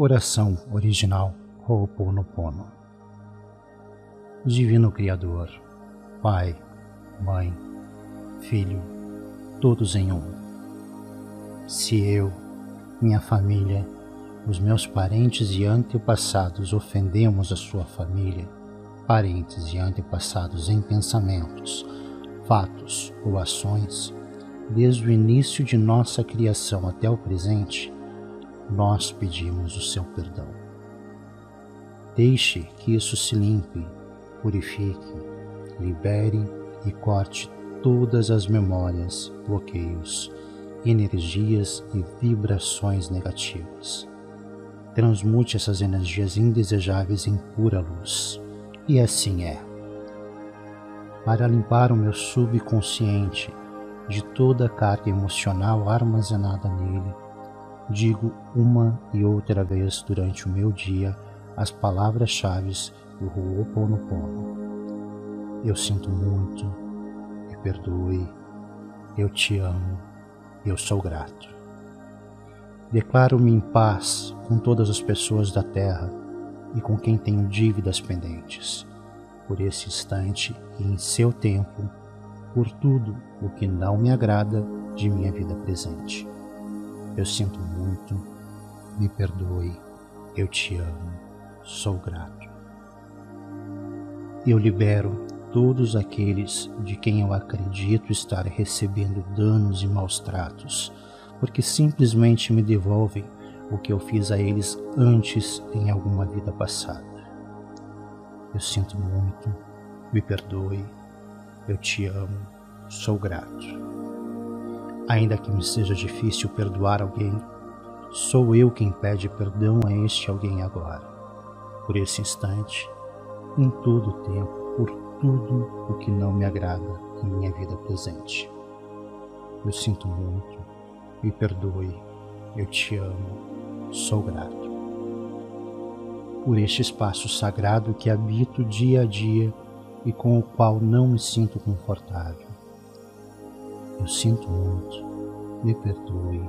Oração original Ho'oponopono Divino Criador, Pai, Mãe, Filho, todos em um. Se eu, minha família, os meus parentes e antepassados ofendemos a sua família, parentes e antepassados em pensamentos, fatos ou ações, desde o início de nossa criação até o presente, nós pedimos o seu perdão. Deixe que isso se limpe, purifique, libere e corte todas as memórias, bloqueios, energias e vibrações negativas. Transmute essas energias indesejáveis em pura luz. E assim é. Para limpar o meu subconsciente de toda a carga emocional armazenada nele, digo uma e outra vez durante o meu dia as palavras-chave do Ho'oponopono. Eu sinto muito, me perdoe, eu te amo, eu sou grato. Declaro-me em paz com todas as pessoas da terra e com quem tenho dívidas pendentes, por esse instante e em seu tempo, por tudo o que não me agrada de minha vida presente. Eu sinto muito, me perdoe, eu te amo, sou grato. Eu libero todos aqueles de quem eu acredito estar recebendo danos e maus tratos, porque simplesmente me devolvem o que eu fiz a eles antes em alguma vida passada. Eu sinto muito, me perdoe, eu te amo, sou grato. Ainda que me seja difícil perdoar alguém, sou eu quem pede perdão a este alguém agora, por esse instante, em todo o tempo, por tudo o que não me agrada em minha vida presente. Eu sinto muito, me perdoe, eu te amo, sou grato. Por este espaço sagrado que habito dia a dia e com o qual não me sinto confortável eu sinto muito, me perdoe,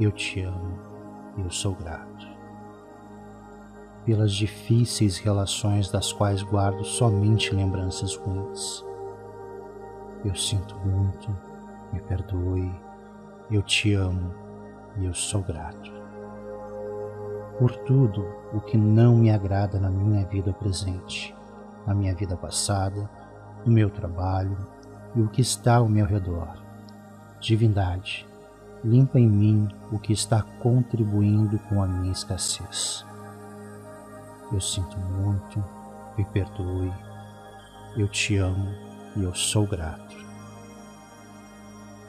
eu te amo e eu sou grato. Pelas difíceis relações das quais guardo somente lembranças ruins. Eu sinto muito, me perdoe, eu te amo e eu sou grato. Por tudo o que não me agrada na minha vida presente, na minha vida passada, no meu trabalho, e o que está ao meu redor. Divindade, limpa em mim o que está contribuindo com a minha escassez. Eu sinto muito, me perdoe, eu te amo e eu sou grato.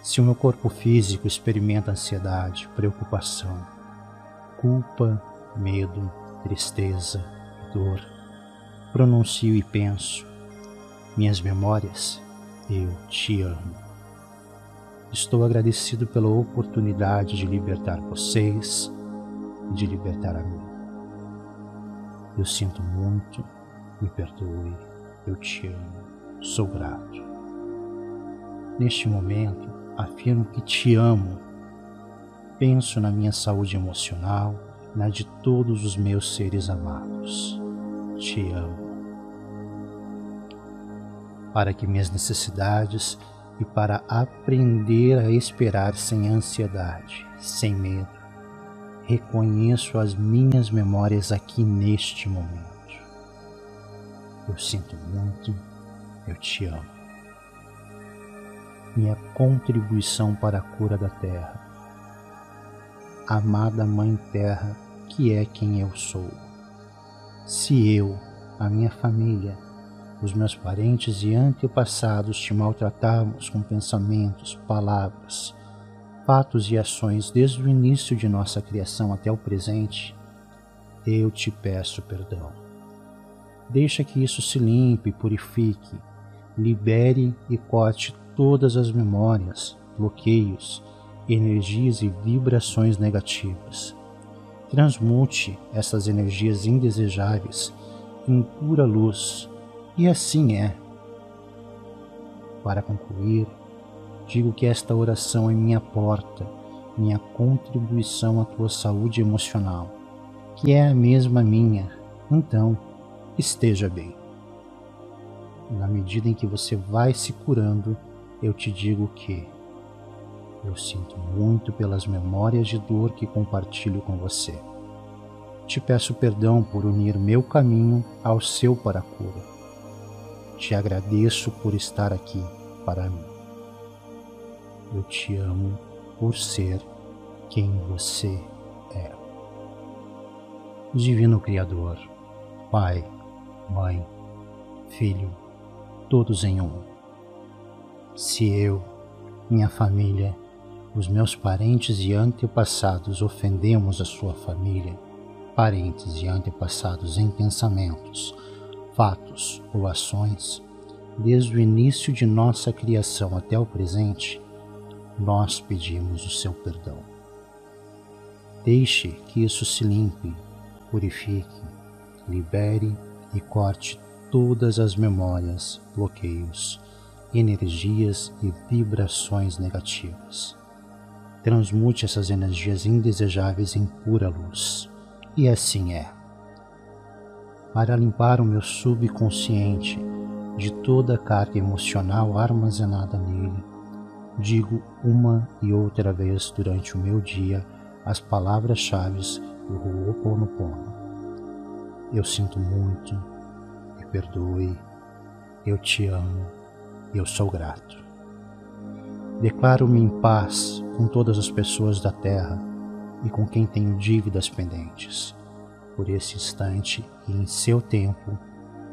Se o meu corpo físico experimenta ansiedade, preocupação, culpa, medo, tristeza e dor, pronuncio e penso, minhas memórias eu te amo. Estou agradecido pela oportunidade de libertar vocês e de libertar a mim. Eu sinto muito, me perdoe, eu te amo, sou grato. Neste momento, afirmo que te amo. Penso na minha saúde emocional, na de todos os meus seres amados. Te amo para que minhas necessidades e para aprender a esperar sem ansiedade, sem medo. Reconheço as minhas memórias aqui neste momento. Eu sinto muito, eu te amo. Minha contribuição para a cura da terra. Amada Mãe Terra, que é quem eu sou. Se eu, a minha família, os meus parentes e antepassados te maltratamos com pensamentos, palavras, fatos e ações desde o início de nossa criação até o presente, eu te peço perdão. Deixa que isso se limpe, purifique, libere e corte todas as memórias, bloqueios, energias e vibrações negativas. Transmute essas energias indesejáveis em pura luz e assim é. Para concluir, digo que esta oração é minha porta, minha contribuição à tua saúde emocional, que é a mesma minha, então esteja bem. Na medida em que você vai se curando, eu te digo que eu sinto muito pelas memórias de dor que compartilho com você. Te peço perdão por unir meu caminho ao seu para a cura. Te agradeço por estar aqui para mim. Eu te amo por ser quem você é. Divino Criador, Pai, Mãe, Filho, todos em um. Se eu, minha família, os meus parentes e antepassados ofendemos a sua família, parentes e antepassados em pensamentos, fatos ou ações, desde o início de nossa criação até o presente, nós pedimos o seu perdão. Deixe que isso se limpe, purifique, libere e corte todas as memórias, bloqueios, energias e vibrações negativas. Transmute essas energias indesejáveis em pura luz. E assim é. Para limpar o meu subconsciente de toda a carga emocional armazenada nele, digo uma e outra vez durante o meu dia as palavras-chave do Ho'oponopono. Eu sinto muito, me perdoe, eu te amo, eu sou grato. Declaro-me em paz com todas as pessoas da terra e com quem tenho dívidas pendentes, por esse instante em seu tempo,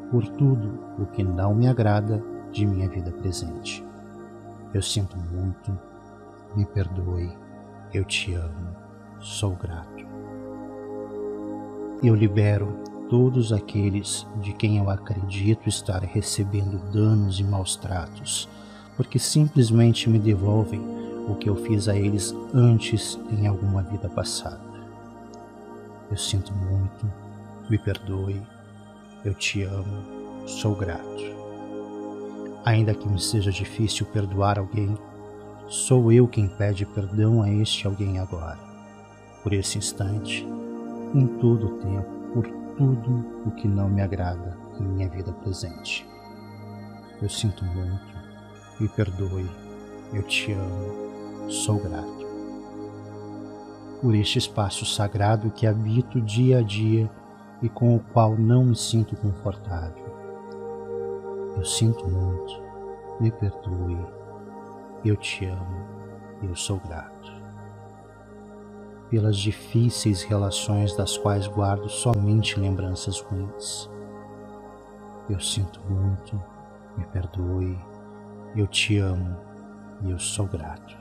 por tudo o que não me agrada de minha vida presente. Eu sinto muito, me perdoe, eu te amo, sou grato. Eu libero todos aqueles de quem eu acredito estar recebendo danos e maus tratos, porque simplesmente me devolvem o que eu fiz a eles antes em alguma vida passada. Eu sinto muito, me perdoe, eu te amo, sou grato. Ainda que me seja difícil perdoar alguém, sou eu quem pede perdão a este alguém agora, por esse instante, em todo o tempo, por tudo o que não me agrada em minha vida presente. Eu sinto muito, me perdoe, eu te amo, sou grato. Por este espaço sagrado que habito dia a dia e com o qual não me sinto confortável. Eu sinto muito, me perdoe, eu te amo, eu sou grato. Pelas difíceis relações das quais guardo somente lembranças ruins. Eu sinto muito, me perdoe, eu te amo. E eu sou grato.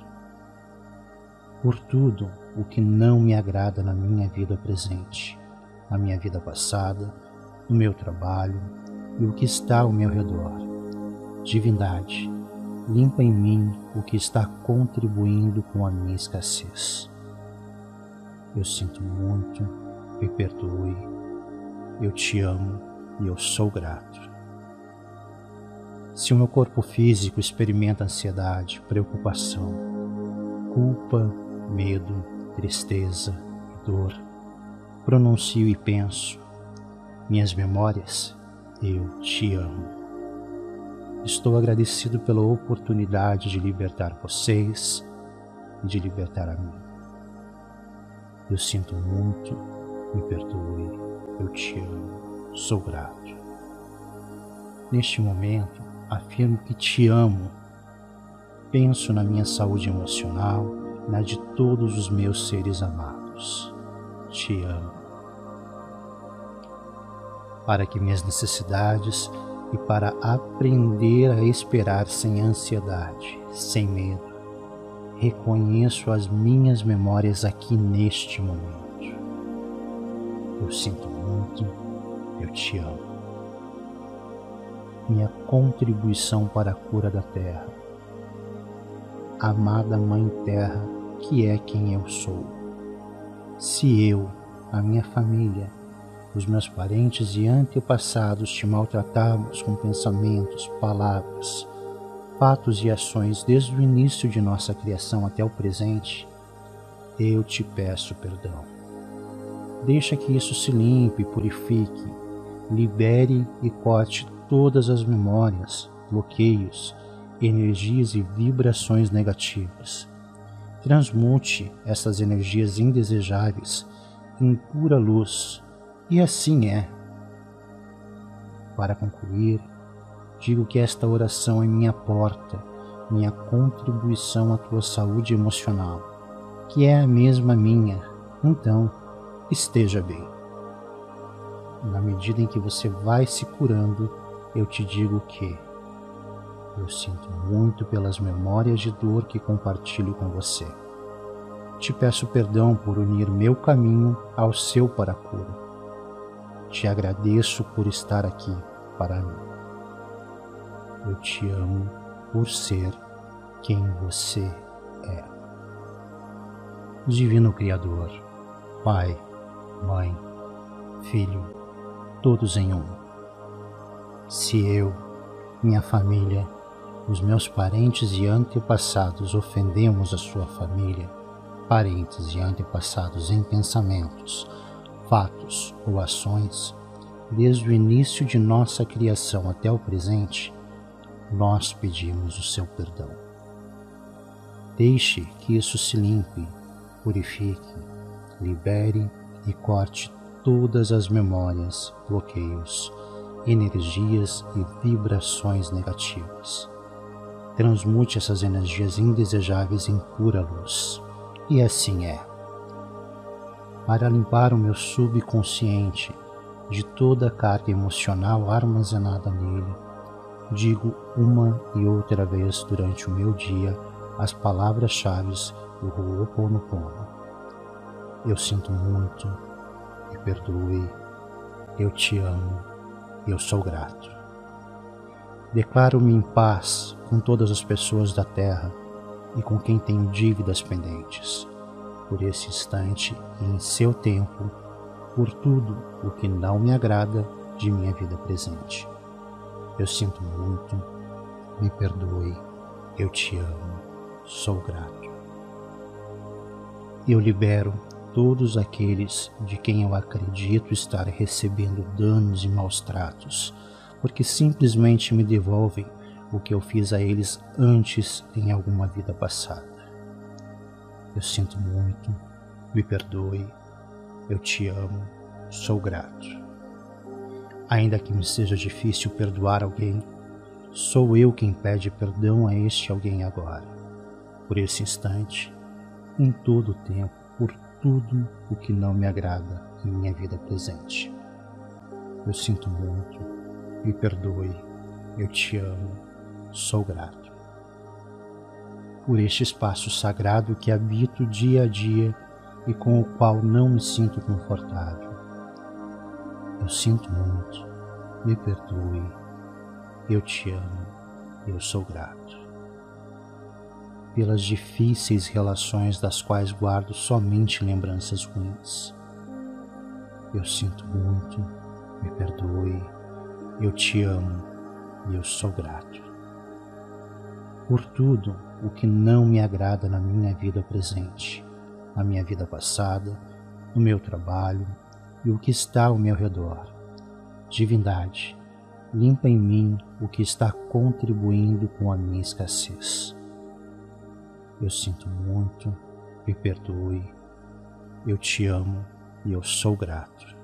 Por tudo o que não me agrada na minha vida presente, na minha vida passada, no meu trabalho, e o que está ao meu redor. Divindade, limpa em mim o que está contribuindo com a minha escassez. Eu sinto muito, me perdoe, eu te amo e eu sou grato. Se o meu corpo físico experimenta ansiedade, preocupação, culpa, medo, tristeza e dor, pronuncio e penso, minhas memórias eu te amo. Estou agradecido pela oportunidade de libertar vocês e de libertar a mim. Eu sinto muito, me perdoe, eu te amo, sou grato. Neste momento, afirmo que te amo. Penso na minha saúde emocional, na de todos os meus seres amados. Te amo para que minhas necessidades e para aprender a esperar sem ansiedade, sem medo. Reconheço as minhas memórias aqui neste momento. Eu sinto muito, eu te amo. Minha contribuição para a cura da terra. Amada Mãe Terra, que é quem eu sou. Se eu, a minha família, os meus parentes e antepassados te maltratamos com pensamentos, palavras, fatos e ações desde o início de nossa criação até o presente, eu te peço perdão. Deixa que isso se limpe, purifique, libere e corte todas as memórias, bloqueios, energias e vibrações negativas. Transmute essas energias indesejáveis em pura luz, e assim é. Para concluir, digo que esta oração é minha porta, minha contribuição à tua saúde emocional, que é a mesma minha. Então, esteja bem. Na medida em que você vai se curando, eu te digo que eu sinto muito pelas memórias de dor que compartilho com você. Te peço perdão por unir meu caminho ao seu para a cura. Te agradeço por estar aqui para mim. Eu te amo por ser quem você é. Divino Criador, Pai, Mãe, Filho, todos em um. Se eu, minha família, os meus parentes e antepassados ofendemos a sua família, parentes e antepassados em pensamentos, fatos ou ações, desde o início de nossa criação até o presente, nós pedimos o seu perdão. Deixe que isso se limpe, purifique, libere e corte todas as memórias, bloqueios, energias e vibrações negativas transmute essas energias indesejáveis em pura luz. E assim é. Para limpar o meu subconsciente de toda a carga emocional armazenada nele, digo uma e outra vez durante o meu dia as palavras-chave do Ho'oponopono. Eu sinto muito, me perdoe, eu te amo, eu sou grato. Declaro-me em paz com todas as pessoas da terra e com quem tenho dívidas pendentes, por esse instante e em seu tempo, por tudo o que não me agrada de minha vida presente. Eu sinto muito, me perdoe, eu te amo, sou grato. Eu libero todos aqueles de quem eu acredito estar recebendo danos e maus tratos porque simplesmente me devolvem o que eu fiz a eles antes em alguma vida passada. Eu sinto muito, me perdoe, eu te amo, sou grato. Ainda que me seja difícil perdoar alguém, sou eu quem pede perdão a este alguém agora, por esse instante, em todo o tempo, por tudo o que não me agrada em minha vida presente. Eu sinto muito, me perdoe, eu te amo, sou grato. Por este espaço sagrado que habito dia a dia e com o qual não me sinto confortável. Eu sinto muito, me perdoe, eu te amo, eu sou grato. Pelas difíceis relações das quais guardo somente lembranças ruins. Eu sinto muito, me perdoe, eu te amo e eu sou grato. Por tudo o que não me agrada na minha vida presente, na minha vida passada, no meu trabalho e o que está ao meu redor. Divindade, limpa em mim o que está contribuindo com a minha escassez. Eu sinto muito, me perdoe, eu te amo e eu sou grato.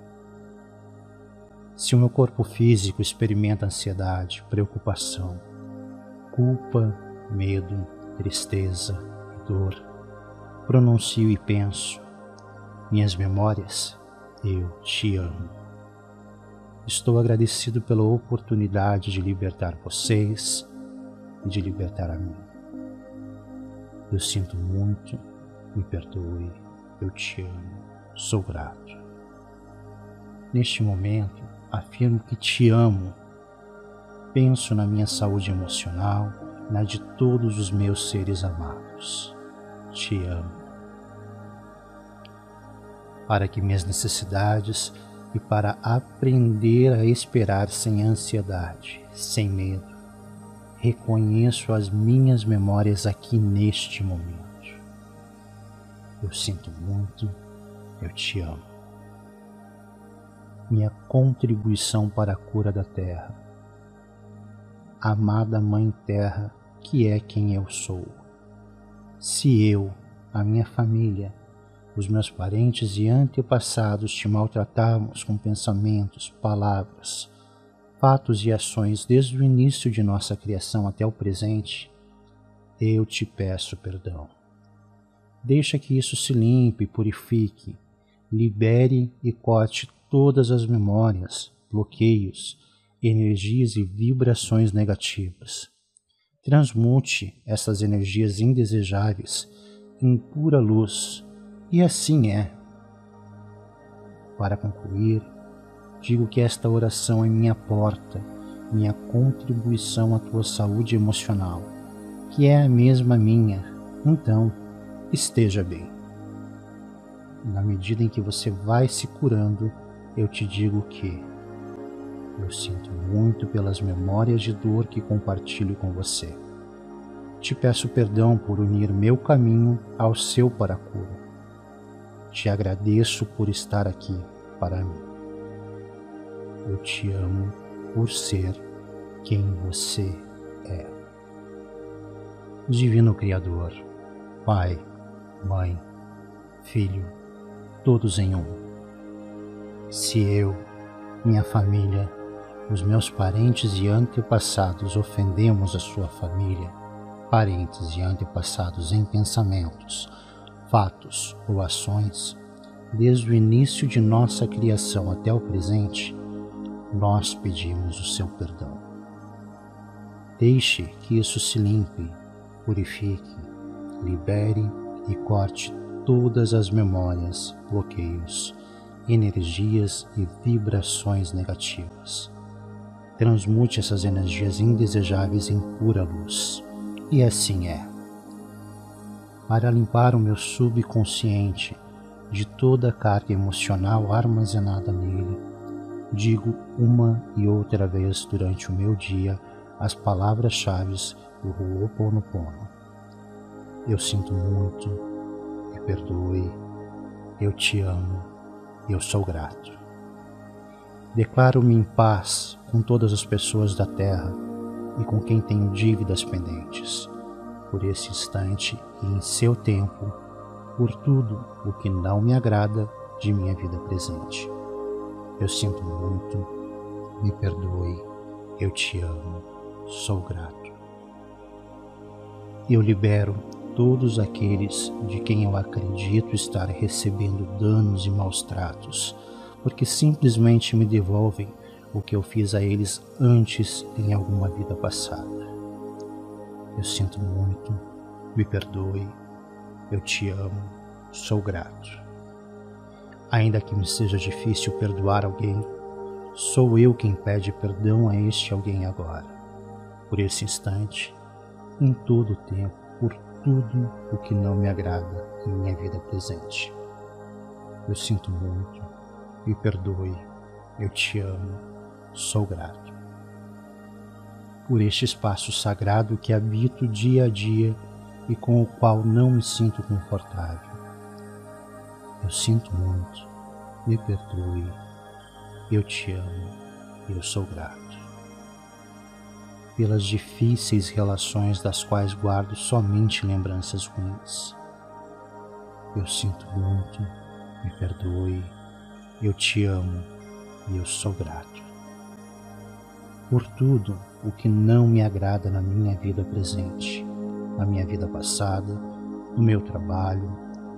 Se o meu corpo físico experimenta ansiedade, preocupação, culpa, medo, tristeza e dor, pronuncio e penso, minhas memórias, eu te amo. Estou agradecido pela oportunidade de libertar vocês e de libertar a mim. Eu sinto muito, me perdoe, eu te amo, sou grato. Neste momento, afirmo que te amo. Penso na minha saúde emocional, na de todos os meus seres amados. Te amo. Para que minhas necessidades e para aprender a esperar sem ansiedade, sem medo, reconheço as minhas memórias aqui neste momento. Eu sinto muito, eu te amo. minha contribuição para a cura da terra. Amada Mãe Terra, que é quem eu sou. Se eu, a minha família, os meus parentes e antepassados te maltratamos com pensamentos, palavras, fatos e ações desde o início de nossa criação até o presente, eu te peço perdão. Deixa que isso se limpe, purifique, libere e corte todas as memórias, bloqueios, energias e vibrações negativas. Transmute essas energias indesejáveis em pura luz, e assim é. Para concluir, digo que esta oração é minha porta, minha contribuição à tua saúde emocional, que é a mesma minha. Então, esteja bem. Na medida em que você vai se curando, eu te digo que eu sinto muito pelas memórias de dor que compartilho com você. Te peço perdão por unir meu caminho ao seu para a cura. Te agradeço por estar aqui para mim. Eu te amo por ser quem você é. Divino Criador, Pai, Mãe, Filho, todos em um. Se eu, minha família, os meus parentes e antepassados ofendemos a sua família, parentes e antepassados em pensamentos, fatos ou ações, desde o início de nossa criação até o presente, nós pedimos o seu perdão. Deixe que isso se limpe, purifique, libere e corte todas as memórias, bloqueios, energias e vibrações negativas transmute essas energias indesejáveis em pura luz. E assim é. Para limpar o meu subconsciente de toda a carga emocional armazenada nele, digo uma e outra vez durante o meu dia as palavras-chave do Ho'oponopono. Eu sinto muito, me perdoe, eu te amo, eu sou grato. Declaro-me em paz com todas as pessoas da terra e com quem tenho dívidas pendentes, por esse instante e em seu tempo, por tudo o que não me agrada de minha vida presente. Eu sinto muito, me perdoe, eu te amo, sou grato. Eu libero todos aqueles de quem eu acredito estar recebendo danos e maus tratos porque simplesmente me devolvem o que eu fiz a eles antes em alguma vida passada. Eu sinto muito, me perdoe, eu te amo, sou grato. Ainda que me seja difícil perdoar alguém, sou eu quem pede perdão a este alguém agora, por esse instante, em todo o tempo, por tudo o que não me agrada em minha vida presente. Eu sinto muito, me perdoe, eu te amo, sou grato. Por este espaço sagrado que habito dia a dia e com o qual não me sinto confortável. Eu sinto muito, me perdoe, eu te amo, eu sou grato. Pelas difíceis relações das quais guardo somente lembranças ruins. Eu sinto muito, me perdoe, eu te amo e eu sou grato. Por tudo o que não me agrada na minha vida presente, na minha vida passada, no meu trabalho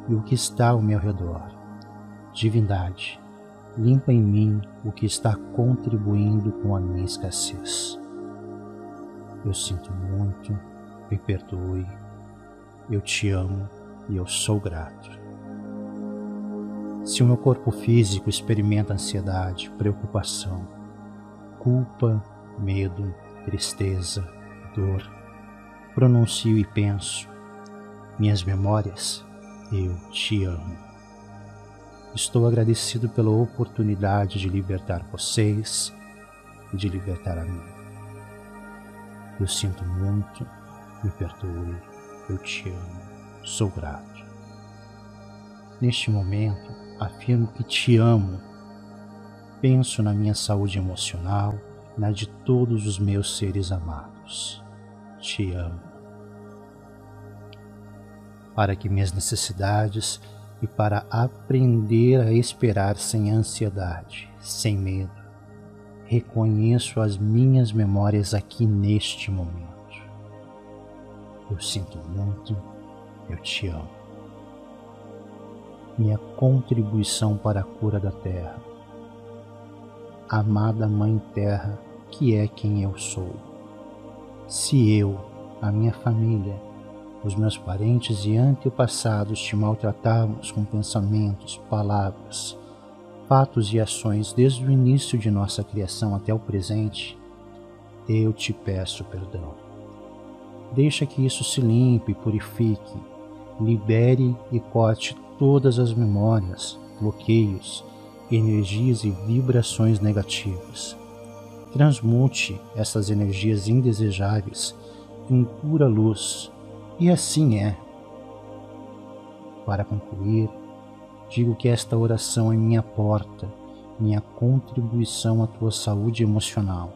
e o que está ao meu redor. Divindade, limpa em mim o que está contribuindo com a minha escassez. Eu sinto muito, me perdoe, eu te amo e eu sou grato. Se o meu corpo físico experimenta ansiedade, preocupação, culpa, medo, tristeza, dor, pronuncio e penso, minhas memórias, eu te amo. Estou agradecido pela oportunidade de libertar vocês e de libertar a mim. Eu sinto muito, me perdoe, eu te amo, sou grato. Neste momento, afirmo que te amo penso na minha saúde emocional, na de todos os meus seres amados. Te amo. Para que minhas necessidades e para aprender a esperar sem ansiedade, sem medo, reconheço as minhas memórias aqui neste momento. Eu sinto muito, eu te amo. Minha contribuição para a cura da terra. Amada Mãe Terra, que é quem eu sou. Se eu, a minha família, os meus parentes e antepassados te maltratamos com pensamentos, palavras, fatos e ações desde o início de nossa criação até o presente, eu te peço perdão. Deixa que isso se limpe, purifique, libere e corte todas as memórias, bloqueios, energias e vibrações negativas. Transmute essas energias indesejáveis em pura luz, e assim é. Para concluir, digo que esta oração é minha porta, minha contribuição à tua saúde emocional,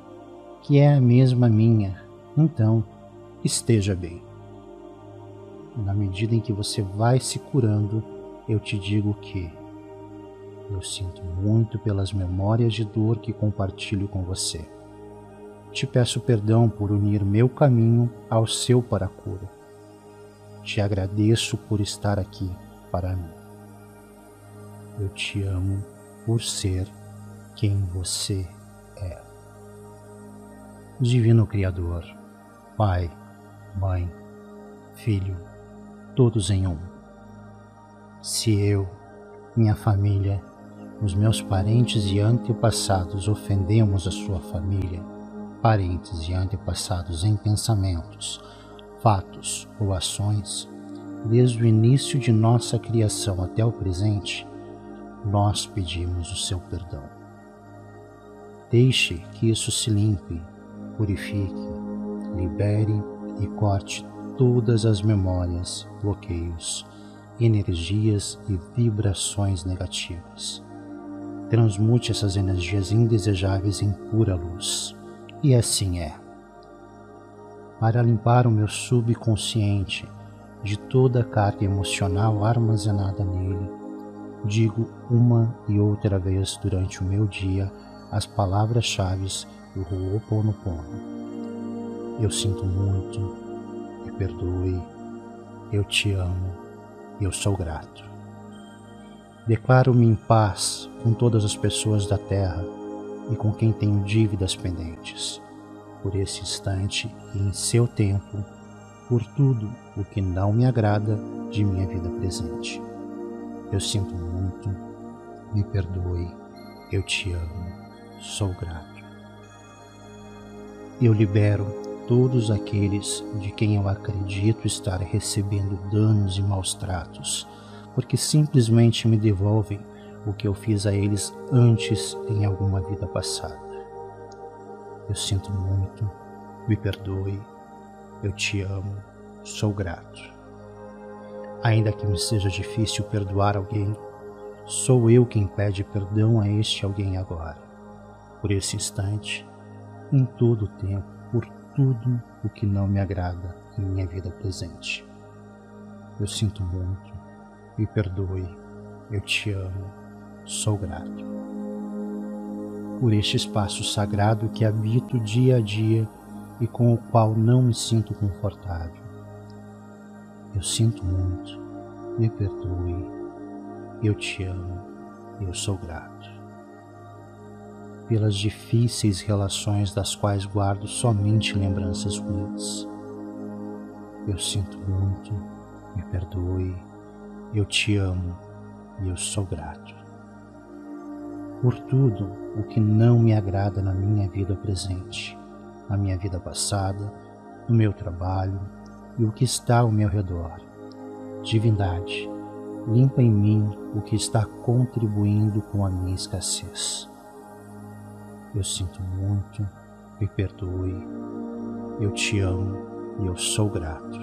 que é a mesma minha. Então, esteja bem. Na medida em que você vai se curando, eu te digo que eu sinto muito pelas memórias de dor que compartilho com você. Te peço perdão por unir meu caminho ao seu para a cura. Te agradeço por estar aqui para mim. Eu te amo por ser quem você é. Divino Criador, Pai, Mãe, Filho, todos em um. Se eu, minha família, os meus parentes e antepassados ofendemos a sua família, parentes e antepassados em pensamentos, fatos ou ações, desde o início de nossa criação até o presente, nós pedimos o seu perdão. Deixe que isso se limpe, purifique, libere e corte todas as memórias, bloqueios, energias e vibrações negativas. Transmute essas energias indesejáveis em pura luz. E assim é. Para limpar o meu subconsciente de toda a carga emocional armazenada nele, digo uma e outra vez durante o meu dia as palavras-chave do Ho'oponopono. Eu sinto muito, me perdoe, eu te amo, eu sou grato. Declaro-me em paz com todas as pessoas da terra e com quem tenho dívidas pendentes, por esse instante e em seu tempo, por tudo o que não me agrada de minha vida presente. Eu sinto muito, me perdoe, eu te amo, sou grato. Eu libero todos aqueles de quem eu acredito estar recebendo danos e maus tratos, porque simplesmente me devolvem o que eu fiz a eles antes em alguma vida passada. Eu sinto muito, me perdoe, eu te amo, sou grato. Ainda que me seja difícil perdoar alguém, sou eu quem pede perdão a este alguém agora, por esse instante, em todo o tempo, tudo o que não me agrada em minha vida presente. Eu sinto muito, me perdoe, eu te amo, sou grato. Por este espaço sagrado que habito dia a dia e com o qual não me sinto confortável eu sinto muito, me perdoe, eu te amo, eu sou grato. Pelas difíceis relações das quais guardo somente lembranças ruins. Eu sinto muito, me perdoe, eu te amo e eu sou grato. Por tudo o que não me agrada na minha vida presente, na minha vida passada, no meu trabalho, e o que está ao meu redor. Divindade, limpa em mim o que está contribuindo com a minha escassez. Eu sinto muito, me perdoe, eu te amo e eu sou grato.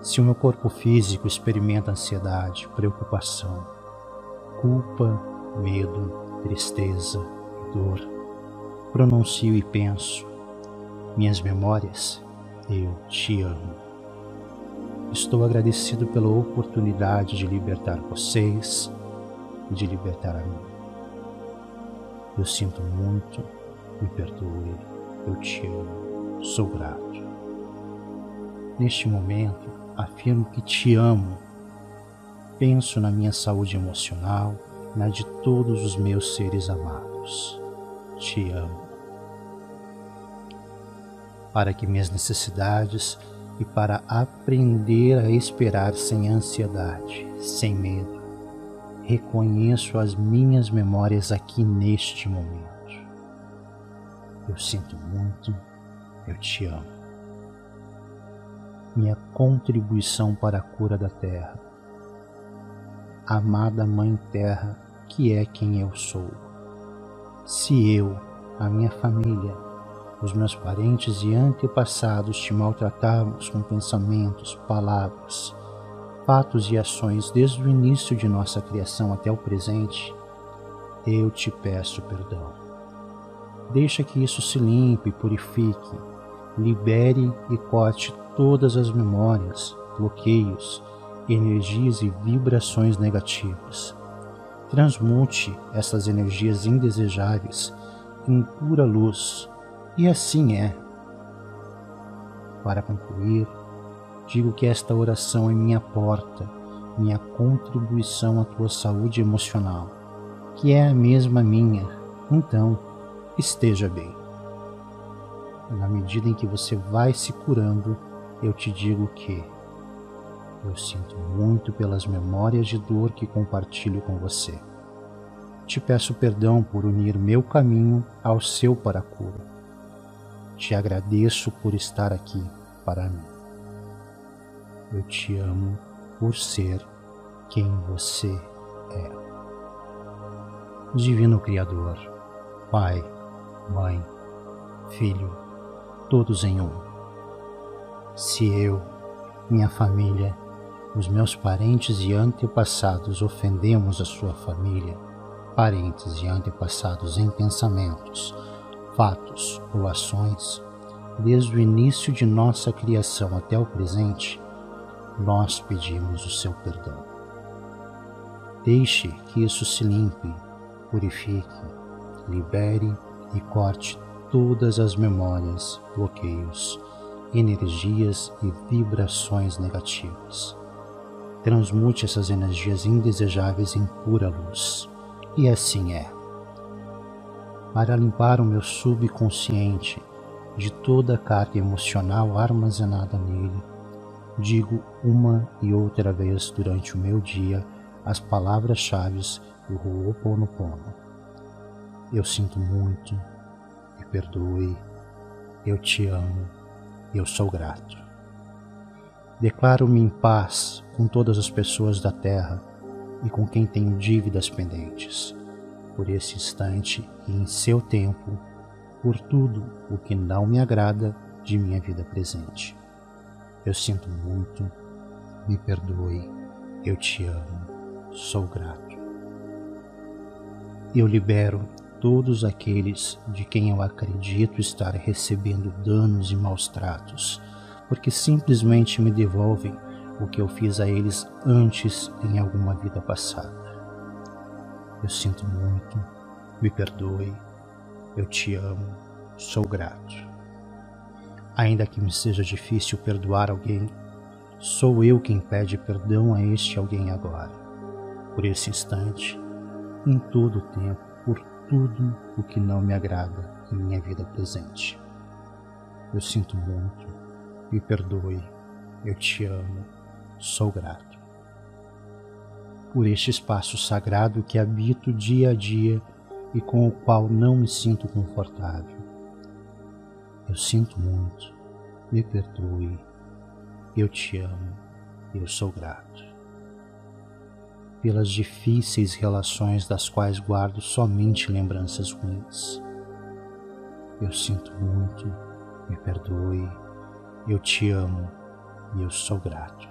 Se o meu corpo físico experimenta ansiedade, preocupação, culpa, medo, tristeza e dor, pronuncio e penso, minhas memórias, eu te amo. Estou agradecido pela oportunidade de libertar vocês e de libertar a mim. Eu sinto muito, me perdoe, eu te amo, sou grato. Neste momento, afirmo que te amo. Penso na minha saúde emocional, na de todos os meus seres amados. Te amo. Para que minhas necessidades e para aprender a esperar sem ansiedade, sem medo, reconheço as minhas memórias aqui neste momento. Eu sinto muito, eu te amo minha contribuição para a cura da terra. Amada Mãe Terra, que é quem eu sou. Se eu, a minha família, os meus parentes e antepassados te maltratarmos com pensamentos, palavras, fatos e ações desde o início de nossa criação até o presente, eu te peço perdão. Deixa que isso se limpe, purifique, libere e corte todas as memórias, bloqueios, energias e vibrações negativas. Transmute essas energias indesejáveis em pura luz, e assim é. Para concluir, digo que esta oração é minha porta, minha contribuição à tua saúde emocional, que é a mesma minha. Então, esteja bem. Na medida em que você vai se curando, eu te digo que eu sinto muito pelas memórias de dor que compartilho com você. Te peço perdão por unir meu caminho ao seu para a cura. Te agradeço por estar aqui para mim. Eu te amo por ser quem você é. Divino Criador, Pai, Mãe, Filho, todos em um se eu, minha família, os meus parentes e antepassados ofendemos a sua família, parentes e antepassados em pensamentos, fatos ou ações, desde o início de nossa criação até o presente, nós pedimos o seu perdão. Deixe que isso se limpe, purifique, libere e corte todas as memórias, bloqueios, energias e vibrações negativas. Transmute essas energias indesejáveis em pura luz. E assim é. Para limpar o meu subconsciente de toda a carga emocional armazenada nele, digo uma e outra vez durante o meu dia as palavras-chave do Ho'oponopono. Eu sinto muito, me perdoe, eu te amo, eu sou grato. Declaro-me em paz com todas as pessoas da terra e com quem tenho dívidas pendentes, por esse instante e em seu tempo, por tudo o que não me agrada de minha vida presente. Eu sinto muito, me perdoe, eu te amo, sou grato. Eu libero todos aqueles de quem eu acredito estar recebendo danos e maus tratos, porque simplesmente me devolvem o que eu fiz a eles antes em alguma vida passada. Eu sinto muito, me perdoe, eu te amo, sou grato. Ainda que me seja difícil perdoar alguém, sou eu quem pede perdão a este alguém agora, por esse instante, em todo o tempo, por tudo o que não me agrada em minha vida presente. Eu sinto muito, me perdoe, eu te amo, sou grato. Por este espaço sagrado que habito dia a dia e com o qual não me sinto confortável. Eu sinto muito, me perdoe, eu te amo, eu sou grato. Pelas difíceis relações das quais guardo somente lembranças ruins. Eu sinto muito, me perdoe, eu te amo. E eu sou grato.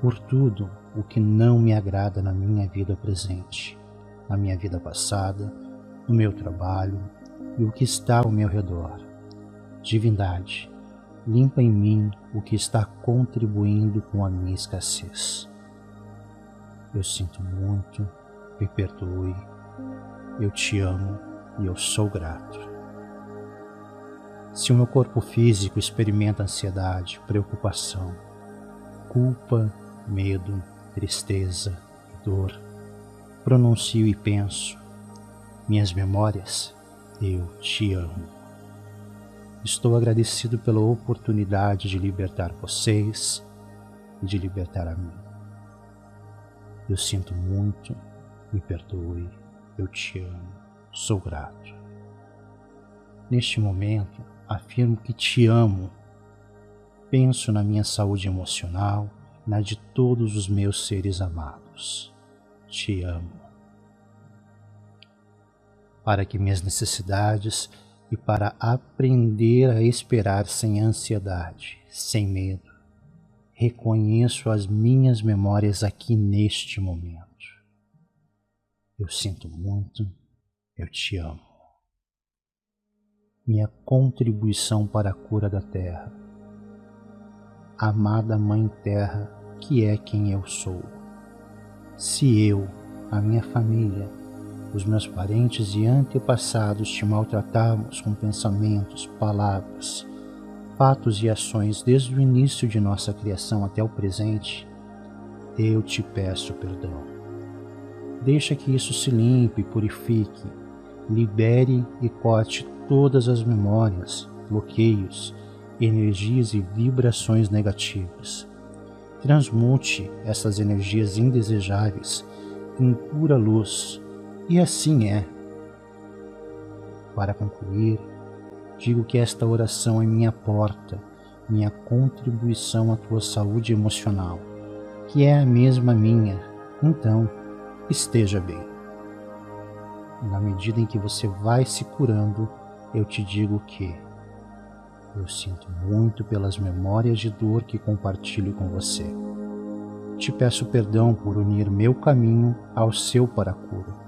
Por tudo o que não me agrada na minha vida presente, a minha vida passada, o meu trabalho e o que está ao meu redor. Divindade, limpa em mim o que está contribuindo com a minha escassez. Eu sinto muito, me perdoe, eu te amo e eu sou grato. Se o meu corpo físico experimenta ansiedade, preocupação, culpa, medo, tristeza e dor, pronuncio e penso, minhas memórias, eu te amo. Estou agradecido pela oportunidade de libertar vocês e de libertar a mim. Eu sinto muito, me perdoe, eu te amo, sou grato. Neste momento, afirmo que te amo. Penso na minha saúde emocional, na de todos os meus seres amados. Te amo. Para que minhas necessidades e para aprender a esperar sem ansiedade, sem medo, reconheço as minhas memórias aqui neste momento. Eu sinto muito, eu te amo. Minha contribuição para a cura da terra. Amada Mãe Terra, que é quem eu sou. Se eu, a minha família, os meus parentes e antepassados te maltratamos com pensamentos, palavras, fatos e ações desde o início de nossa criação até o presente, eu te peço perdão. Deixa que isso se limpe, purifique, libere e corte todas as memórias, bloqueios, energias e vibrações negativas. Transmute essas energias indesejáveis em pura luz, e assim é. Para concluir, digo que esta oração é minha porta, minha contribuição à tua saúde emocional, que é a mesma minha. Então, esteja bem. Na medida em que você vai se curando, eu te digo que eu sinto muito pelas memórias de dor que compartilho com você. Te peço perdão por unir meu caminho ao seu para cura.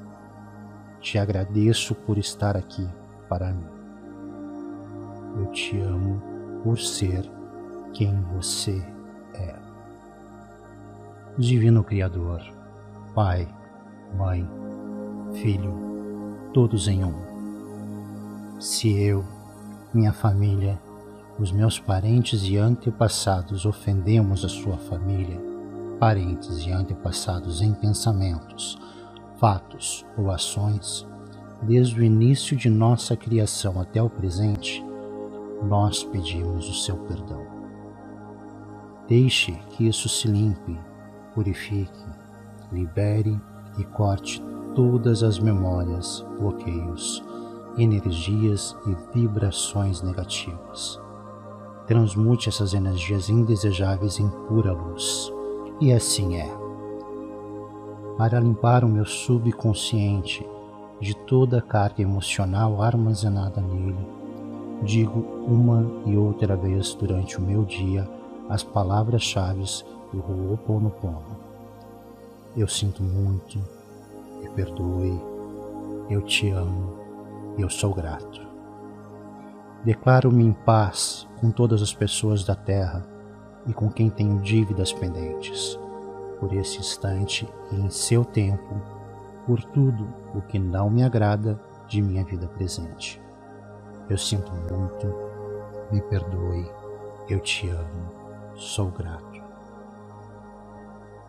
Te agradeço por estar aqui para mim. Eu te amo por ser quem você é. Divino Criador, Pai, Mãe, Filho, todos em um. Se eu, minha família, os meus parentes e antepassados ofendemos a sua família, parentes e antepassados em pensamentos, fatos ou ações, desde o início de nossa criação até o presente, nós pedimos o seu perdão. Deixe que isso se limpe, purifique, libere e corte todas as memórias, bloqueios, energias e vibrações negativas. Transmute essas energias indesejáveis em pura luz. E assim é. Para limpar o meu subconsciente de toda a carga emocional armazenada nele, digo uma e outra vez durante o meu dia as palavras-chave do Ho'oponopono eu sinto muito, me perdoe, eu te amo, eu sou grato. Declaro-me em paz com todas as pessoas da terra e com quem tenho dívidas pendentes, por esse instante e em seu tempo, por tudo o que não me agrada de minha vida presente. Eu sinto muito, me perdoe, eu te amo, sou grato.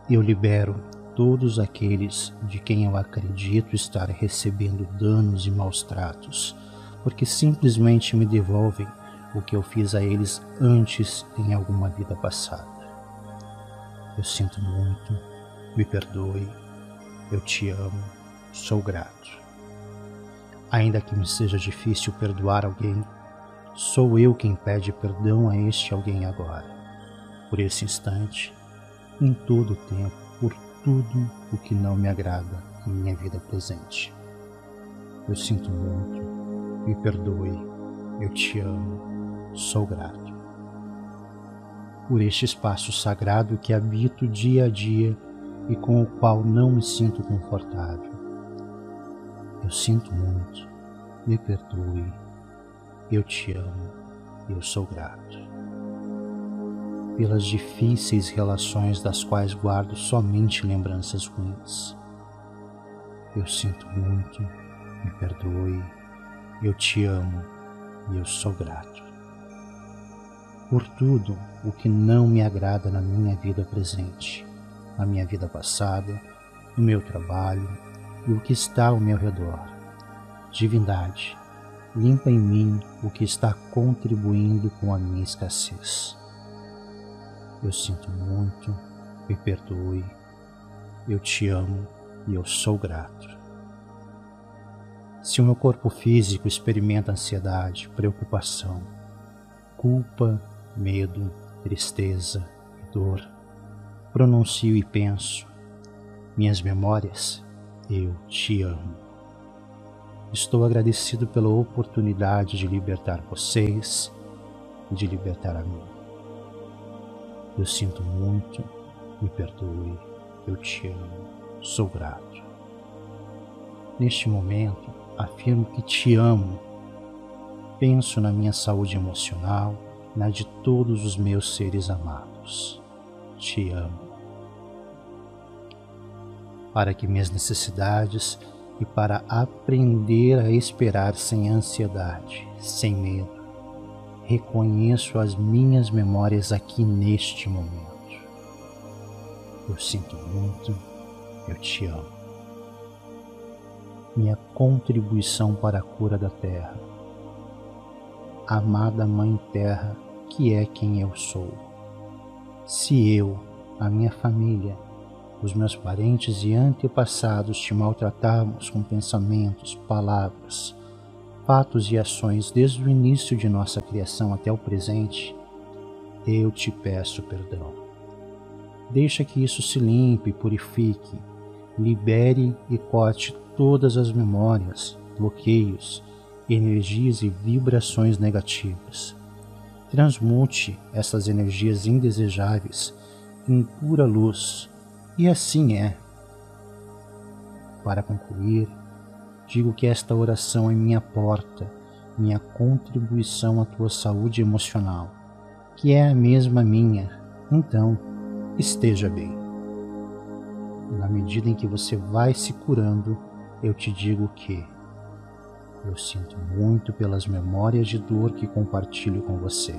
Eu libero todos aqueles de quem eu acredito estar recebendo danos e maus tratos, porque simplesmente me devolvem o que eu fiz a eles antes em alguma vida passada. Eu sinto muito, me perdoe, eu te amo, sou grato. Ainda que me seja difícil perdoar alguém, sou eu quem pede perdão a este alguém agora, por esse instante, em todo o tempo tudo o que não me agrada em minha vida presente. Eu sinto muito, me perdoe, eu te amo, sou grato. Por este espaço sagrado que habito dia a dia e com o qual não me sinto confortável. Eu sinto muito, me perdoe, eu te amo, eu sou grato. Pelas difíceis relações das quais guardo somente lembranças ruins. Eu sinto muito, me perdoe, eu te amo e eu sou grato. Por tudo o que não me agrada na minha vida presente, na minha vida passada, no meu trabalho e o que está ao meu redor. Divindade, limpa em mim o que está contribuindo com a minha escassez. Eu sinto muito, me perdoe, eu te amo e eu sou grato. Se o meu corpo físico experimenta ansiedade, preocupação, culpa, medo, tristeza e dor, pronuncio e penso, minhas memórias, eu te amo. Estou agradecido pela oportunidade de libertar vocês e de libertar a mim. Eu sinto muito, me perdoe, eu te amo, sou grato. Neste momento, afirmo que te amo. Penso na minha saúde emocional, na de todos os meus seres amados. Te amo. Para que minhas necessidades e para aprender a esperar sem ansiedade, sem medo, reconheço as minhas memórias aqui neste momento. Eu sinto muito, eu te amo minha contribuição para a cura da terra. Amada Mãe Terra, que é quem eu sou. Se eu, a minha família, os meus parentes e antepassados te maltratarmos com pensamentos, palavras, fatos e ações desde o início de nossa criação até o presente, eu te peço perdão. Deixa que isso se limpe, purifique, libere e corte todas as memórias, bloqueios, energias e vibrações negativas. Transmute essas energias indesejáveis em pura luz, e assim é. Para concluir, digo que esta oração é minha porta, minha contribuição à tua saúde emocional, que é a mesma minha. Então, esteja bem. Na medida em que você vai se curando, eu te digo que eu sinto muito pelas memórias de dor que compartilho com você.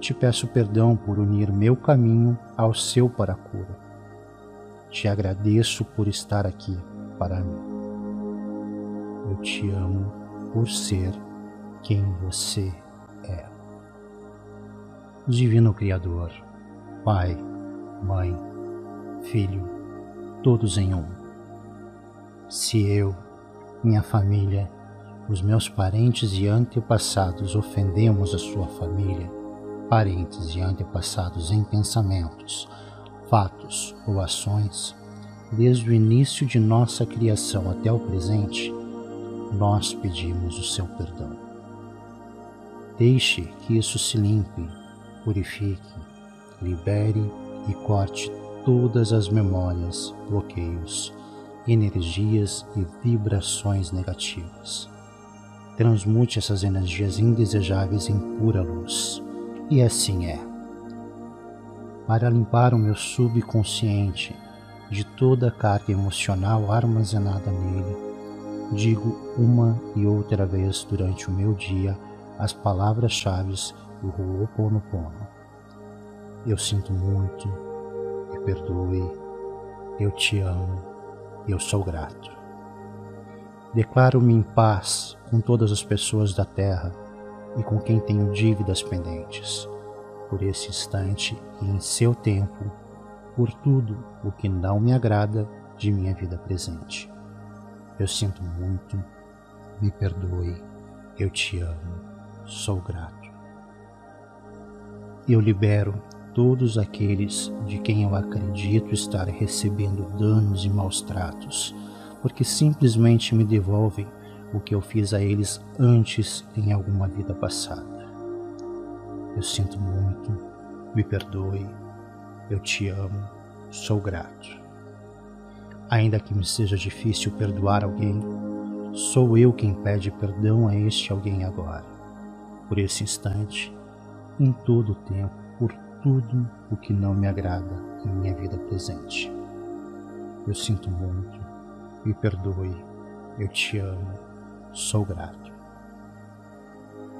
Te peço perdão por unir meu caminho ao seu para a cura. Te agradeço por estar aqui para mim. Eu te amo por ser quem você é. Divino Criador, Pai, Mãe, Filho, todos em um se eu, minha família, os meus parentes e antepassados ofendemos a sua família, parentes e antepassados em pensamentos, fatos ou ações, desde o início de nossa criação até o presente, nós pedimos o seu perdão. Deixe que isso se limpe, purifique, libere e corte todas as memórias, bloqueios, energias e vibrações negativas. Transmute essas energias indesejáveis em pura luz. E assim é. Para limpar o meu subconsciente de toda a carga emocional armazenada nele, digo uma e outra vez durante o meu dia as palavras-chave do Ho'oponopono. Eu sinto muito, me perdoe, eu te amo, eu sou grato. Declaro-me em paz com todas as pessoas da terra e com quem tenho dívidas pendentes, por esse instante e em seu tempo, por tudo o que não me agrada de minha vida presente. Eu sinto muito, me perdoe, eu te amo, sou grato. Eu libero todos aqueles de quem eu acredito estar recebendo danos e maus tratos, porque simplesmente me devolvem o que eu fiz a eles antes em alguma vida passada. Eu sinto muito, me perdoe, eu te amo, sou grato. Ainda que me seja difícil perdoar alguém, Sou eu quem pede perdão a este alguém agora, por esse instante, em todo o tempo, por tudo o que não me agrada em minha vida presente. Eu sinto muito, me perdoe, eu te amo, sou grato.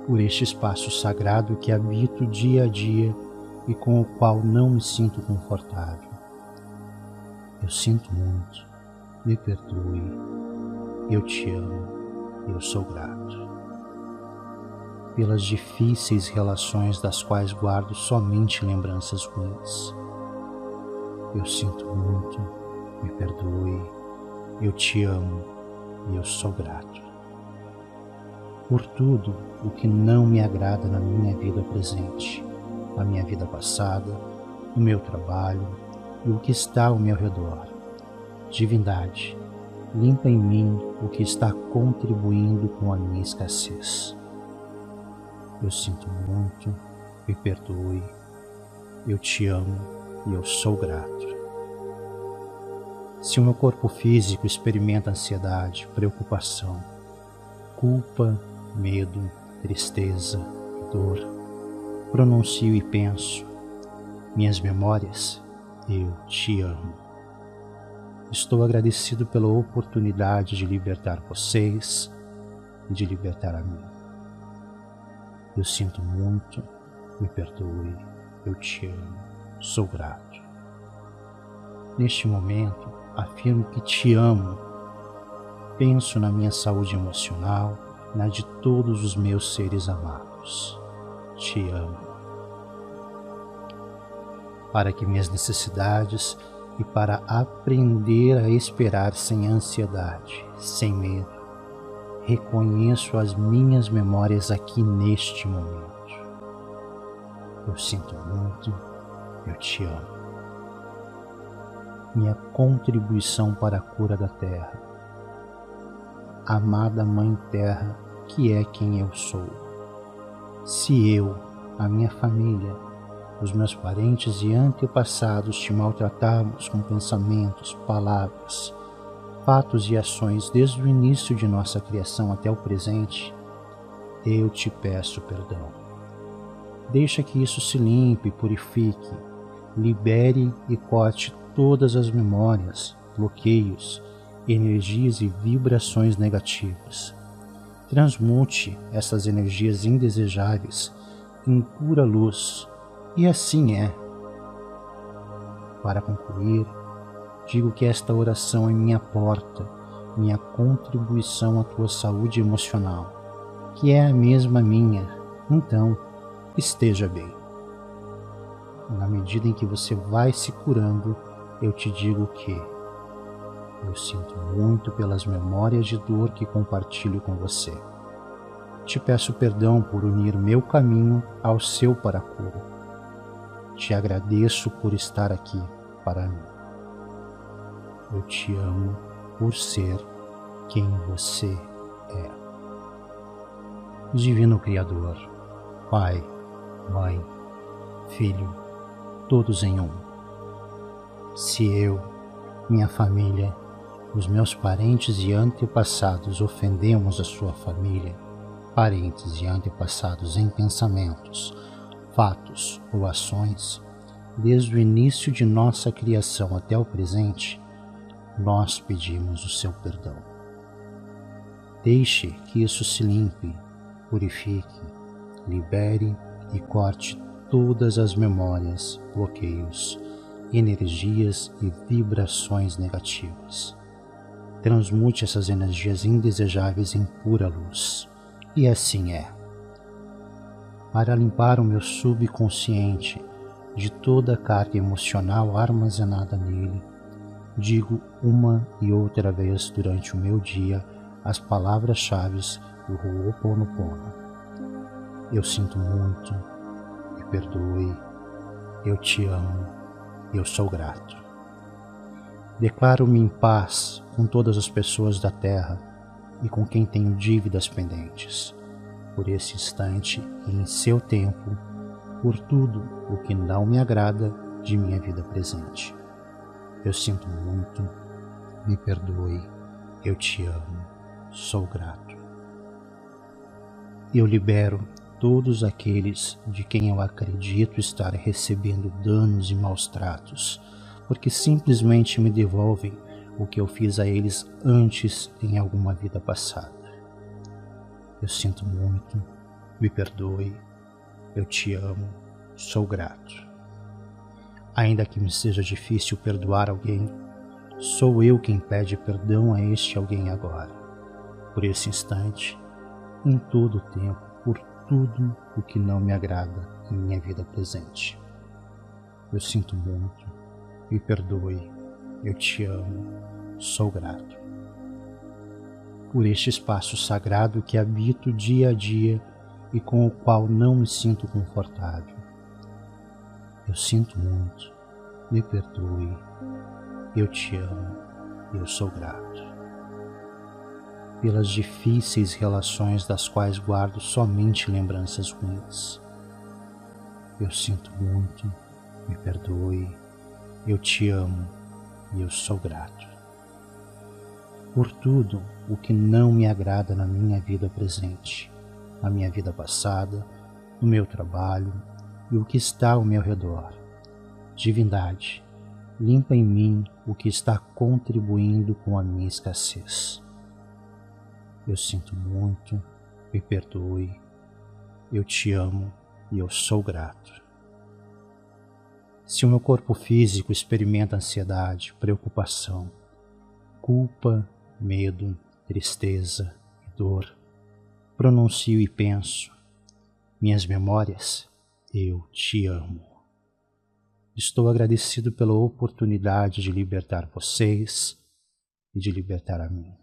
Por este espaço sagrado que habito dia a dia e com o qual não me sinto confortável. Eu sinto muito, me perdoe, eu te amo, eu sou grato. Pelas difíceis relações das quais guardo somente lembranças ruins. Eu sinto muito, me perdoe, eu te amo e eu sou grato. Por tudo o que não me agrada na minha vida presente, na minha vida passada, no meu trabalho e o que está ao meu redor. Divindade, limpa em mim o que está contribuindo com a minha escassez. Eu sinto muito, me perdoe, eu te amo e eu sou grato. Se o meu corpo físico experimenta ansiedade, preocupação, culpa, medo, tristeza e dor, pronuncio e penso, minhas memórias, eu te amo. Estou agradecido pela oportunidade de libertar vocês e de libertar a mim. Eu sinto muito, me perdoe, eu te amo, sou grato. Neste momento, afirmo que te amo. Penso na minha saúde emocional, na de todos os meus seres amados. Te amo. Para que minhas necessidades e para aprender a esperar sem ansiedade, sem medo. Reconheço as minhas memórias aqui neste momento. Eu sinto muito, eu te amo. Minha contribuição para a cura da terra. Amada Mãe Terra, que é quem eu sou. Se eu, a minha família, os meus parentes e antepassados te maltratamos com pensamentos, palavras, fatos e ações desde o início de nossa criação até o presente, eu te peço perdão. Deixa que isso se limpe, purifique, libere e corte todas as memórias, bloqueios, energias e vibrações negativas. Transmute essas energias indesejáveis em pura luz e assim é. Para concluir, digo que esta oração é minha porta, minha contribuição à tua saúde emocional, que é a mesma minha. Então, esteja bem. Na medida em que você vai se curando, eu te digo que eu sinto muito pelas memórias de dor que compartilho com você. Te peço perdão por unir meu caminho ao seu para a cura te agradeço por estar aqui para mim. Eu te amo por ser quem você é. Divino Criador, Pai, Mãe, Filho, todos em um. Se eu, minha família, os meus parentes e antepassados ofendemos a sua família, parentes e antepassados em pensamentos, fatos ou ações, desde o início de nossa criação até o presente, nós pedimos o seu perdão. Deixe que isso se limpe, purifique, libere e corte todas as memórias, bloqueios, energias e vibrações negativas. Transmute essas energias indesejáveis em pura luz. E assim é para limpar o meu subconsciente de toda a carga emocional armazenada nele, digo uma e outra vez durante o meu dia as palavras-chave do Ho'oponopono. Eu sinto muito, me perdoe, eu te amo, eu sou grato. Declaro-me em paz com todas as pessoas da terra e com quem tenho dívidas pendentes por esse instante e em seu tempo, por tudo o que não me agrada de minha vida presente. Eu sinto muito, me perdoe, eu te amo, sou grato. Eu libero todos aqueles de quem eu acredito estar recebendo danos e maus tratos, porque simplesmente me devolvem o que eu fiz a eles antes em alguma vida passada. Eu sinto muito, me perdoe, eu te amo, sou grato. Ainda que me seja difícil perdoar alguém, sou eu quem pede perdão a este alguém agora, por esse instante, em todo o tempo, tudo o que não me agrada em minha vida presente. Eu sinto muito, me perdoe, eu te amo, sou grato por este espaço sagrado que habito dia a dia e com o qual não me sinto confortável. Eu sinto muito, me perdoe, eu te amo, eu sou grato. Pelas difíceis relações das quais guardo somente lembranças ruins. Eu sinto muito, me perdoe, eu te amo e eu sou grato por tudo o que não me agrada na minha vida presente, na minha vida passada, no meu trabalho e o que está ao meu redor. Divindade, limpa em mim o que está contribuindo com a minha escassez. Eu sinto muito, me perdoe, eu te amo e eu sou grato. Se o meu corpo físico experimenta ansiedade, preocupação, culpa medo, tristeza e dor, pronuncio e penso: minhas memórias, eu te amo. Estou agradecido pela oportunidade de libertar vocês e de libertar a mim.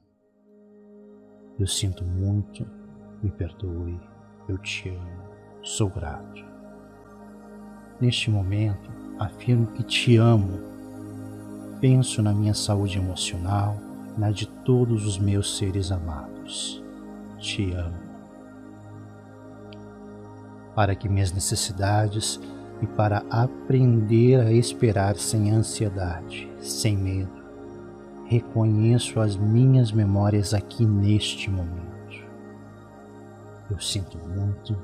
Eu sinto muito, me perdoe, eu te amo, sou grato. Neste momento, afirmo que te amo. Penso na minha saúde emocional, na de todos os meus seres amados. Te amo. Para que minhas necessidades e para aprender a esperar sem ansiedade, sem medo, reconheço as minhas memórias aqui neste momento. Eu sinto muito,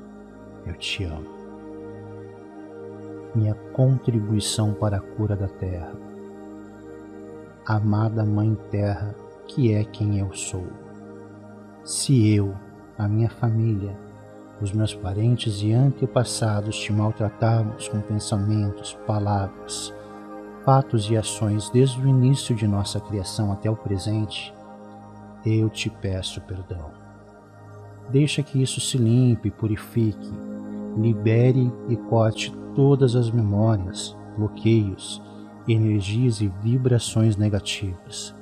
eu te amo. Minha contribuição para a cura da Terra. Amada Mãe Terra, que é quem eu sou. Se eu, a minha família, os meus parentes e antepassados te maltratamos com pensamentos, palavras, fatos e ações desde o início de nossa criação até o presente, eu te peço perdão. Deixa que isso se limpe, purifique, libere e corte todas as memórias, bloqueios, energias e vibrações negativas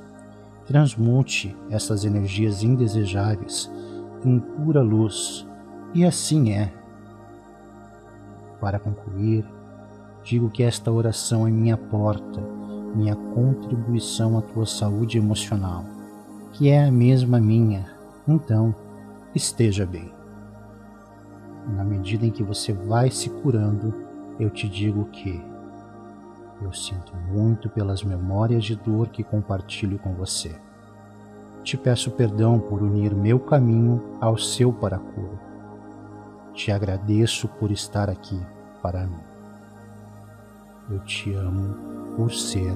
transmute essas energias indesejáveis em pura luz, e assim é. Para concluir, digo que esta oração é minha porta, minha contribuição à tua saúde emocional, que é a mesma minha, então esteja bem. Na medida em que você vai se curando, eu te digo que eu sinto muito pelas memórias de dor que compartilho com você. Te peço perdão por unir meu caminho ao seu para a cura. Te agradeço por estar aqui para mim. Eu te amo por ser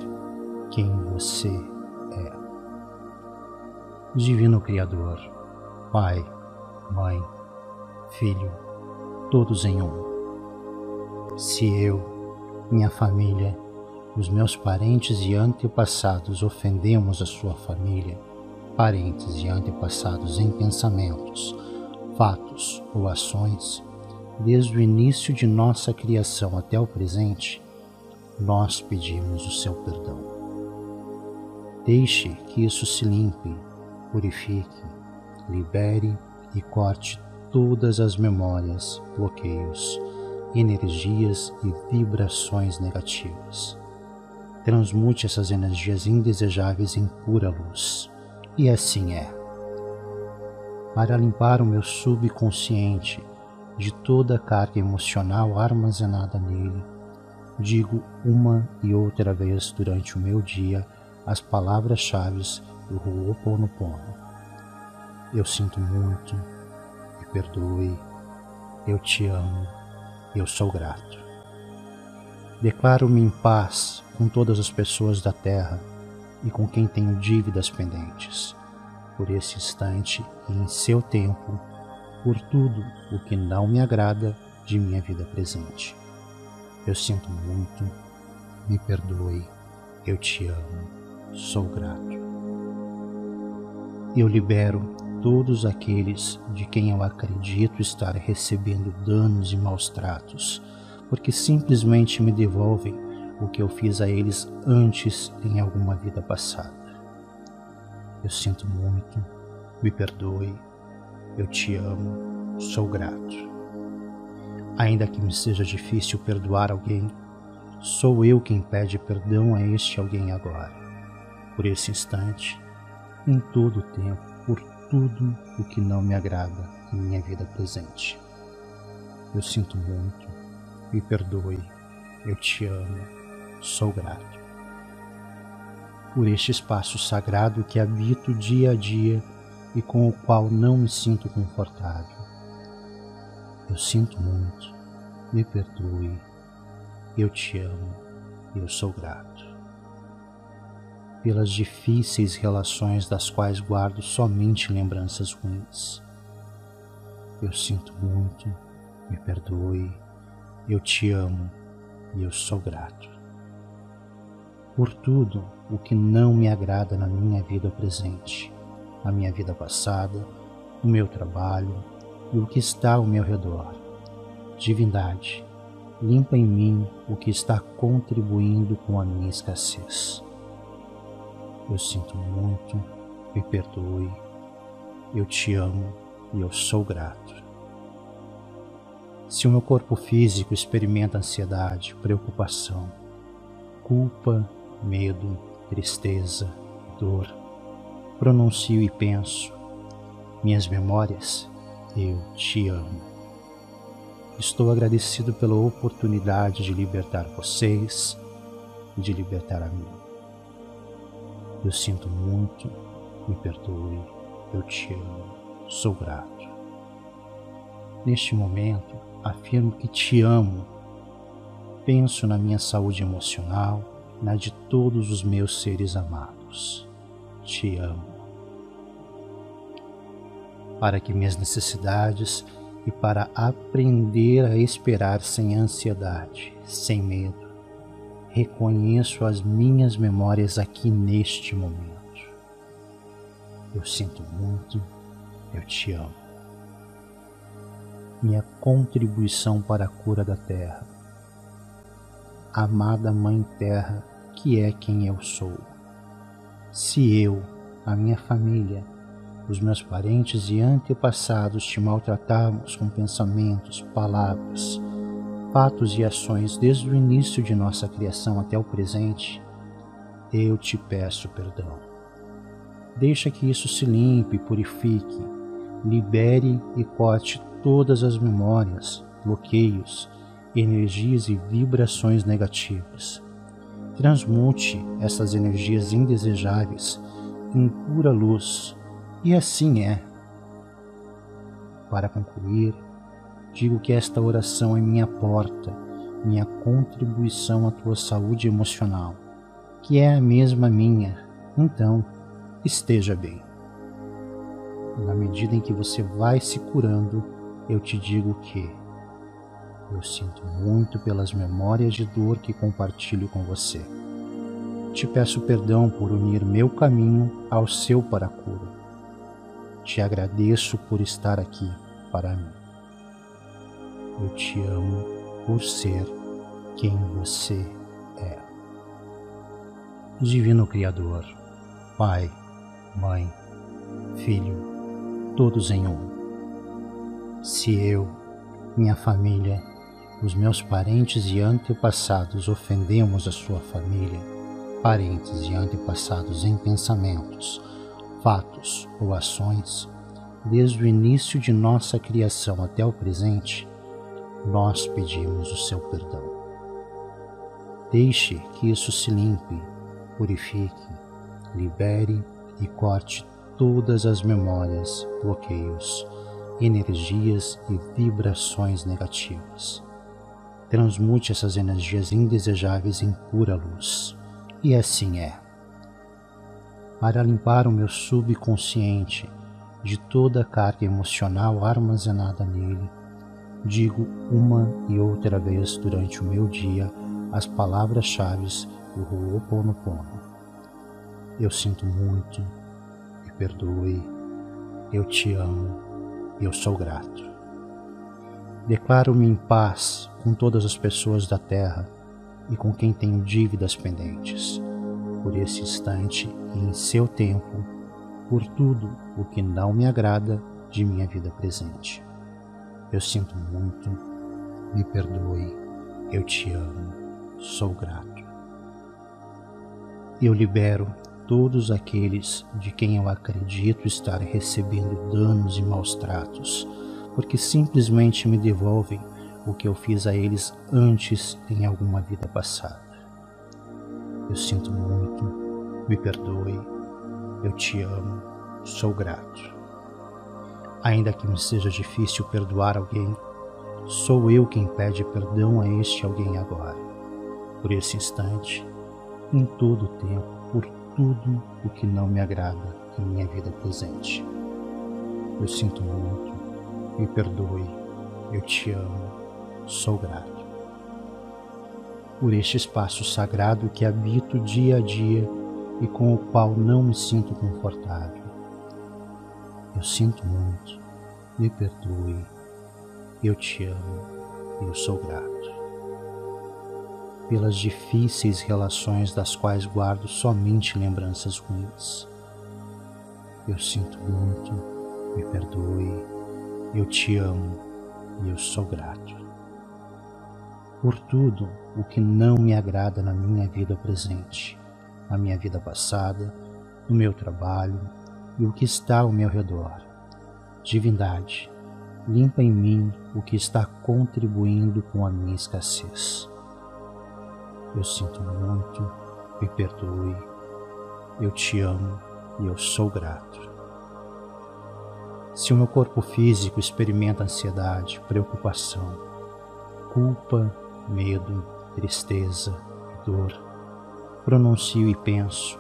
quem você é. Divino Criador, Pai, Mãe, Filho, todos em um. Se eu, minha família, os meus parentes e antepassados ofendemos a sua família, parentes e antepassados em pensamentos, fatos ou ações, desde o início de nossa criação até o presente, nós pedimos o seu perdão. Deixe que isso se limpe, purifique, libere e corte todas as memórias, bloqueios, energias e vibrações negativas transmute essas energias indesejáveis em pura luz. E assim é. Para limpar o meu subconsciente de toda a carga emocional armazenada nele, digo uma e outra vez durante o meu dia as palavras-chave do Ho'oponopono. Eu sinto muito, me perdoe, eu te amo, eu sou grato. Declaro-me em paz com todas as pessoas da terra e com quem tenho dívidas pendentes, por esse instante e em seu tempo, por tudo o que não me agrada de minha vida presente. Eu sinto muito, me perdoe, eu te amo, sou grato. Eu libero todos aqueles de quem eu acredito estar recebendo danos e maus tratos, porque simplesmente me devolvem o que eu fiz a eles antes em alguma vida passada. Eu sinto muito, me perdoe, eu te amo, sou grato. Ainda que me seja difícil perdoar alguém, sou eu quem pede perdão a este alguém agora, por esse instante, em todo o tempo, por tudo o que não me agrada em minha vida presente. Eu sinto muito, me perdoe, eu te amo, sou grato. Por este espaço sagrado que habito dia a dia e com o qual não me sinto confortável eu sinto muito, me perdoe, eu te amo, eu sou grato. Pelas difíceis relações das quais guardo somente lembranças ruins. Eu sinto muito, me perdoe, eu te amo. E eu sou grato. Por tudo o que não me agrada na minha vida presente, na minha vida passada, no meu trabalho, e o que está ao meu redor. Divindade, limpa em mim o que está contribuindo com a minha escassez. Eu sinto muito, me perdoe, eu te amo e eu sou grato. Se o meu corpo físico experimenta ansiedade, preocupação, culpa, medo, tristeza, dor, pronuncio e penso, minhas memórias eu te amo. Estou agradecido pela oportunidade de libertar vocês e de libertar a mim. Eu sinto muito, me perdoe, eu te amo, sou grato. Neste momento, afirmo que te amo. Penso na minha saúde emocional, na de todos os meus seres amados. Te amo para que minhas necessidades e para aprender a esperar sem ansiedade, sem medo. Reconheço as minhas memórias aqui neste momento. Eu sinto muito, eu te amo. Minha contribuição para a cura da terra. Amada Mãe Terra, que é quem eu sou. Se eu, a minha família, os meus parentes e antepassados te maltratamos com pensamentos, palavras, fatos e ações desde o início de nossa criação até o presente, eu te peço perdão. Deixa que isso se limpe, purifique, libere e corte todas as memórias, bloqueios, energias e vibrações negativas. Transmute essas energias indesejáveis em pura luz e assim é. Para concluir, digo que esta oração é minha porta, minha contribuição à tua saúde emocional, que é a mesma minha. Então, esteja bem. Na medida em que você vai se curando, eu te digo que eu sinto muito pelas memórias de dor que compartilho com você. Te peço perdão por unir meu caminho ao seu para a cura te agradeço por estar aqui para mim. Eu te amo por ser quem você é. Divino Criador, Pai, Mãe, Filho, todos em um. Se eu, minha família, os meus parentes e antepassados ofendemos a sua família, parentes e antepassados em pensamentos, fatos ou ações, desde o início de nossa criação até o presente, nós pedimos o seu perdão. Deixe que isso se limpe, purifique, libere e corte todas as memórias, bloqueios, energias e vibrações negativas. Transmute essas energias indesejáveis em pura luz. E assim é. Para limpar o meu subconsciente de toda a carga emocional armazenada nele, digo uma e outra vez durante o meu dia as palavras-chave do Ho'oponopono. Eu sinto muito, me perdoe, eu te amo, eu sou grato. Declaro-me em paz com todas as pessoas da terra e com quem tenho dívidas pendentes, por esse instante e em seu tempo, por tudo o que não me agrada de minha vida presente. Eu sinto muito, me perdoe, eu te amo, sou grato. Eu libero todos aqueles de quem eu acredito estar recebendo danos e maus tratos, porque simplesmente me devolvem o que eu fiz a eles antes em alguma vida passada. Eu sinto muito, me perdoe, eu te amo, sou grato. Ainda que me seja difícil perdoar alguém, sou eu quem pede perdão a este alguém agora, por esse instante, em todo o tempo, por tudo o que não me agrada em minha vida presente. Eu sinto muito, me perdoe, eu te amo, sou grato. Por este espaço sagrado que habito dia a dia e com o qual não me sinto confortável. Eu sinto muito, me perdoe, eu te amo, eu sou grato. Pelas difíceis relações das quais guardo somente lembranças ruins. Eu sinto muito, me perdoe, eu te amo. E eu sou grato. Por tudo o que não me agrada na minha vida presente, na minha vida passada, no meu trabalho e o que está ao meu redor. Divindade, limpa em mim o que está contribuindo com a minha escassez eu sinto muito, me perdoe, eu te amo e eu sou grato. Se o meu corpo físico experimenta ansiedade, preocupação, culpa, medo, tristeza e dor, pronuncio e penso,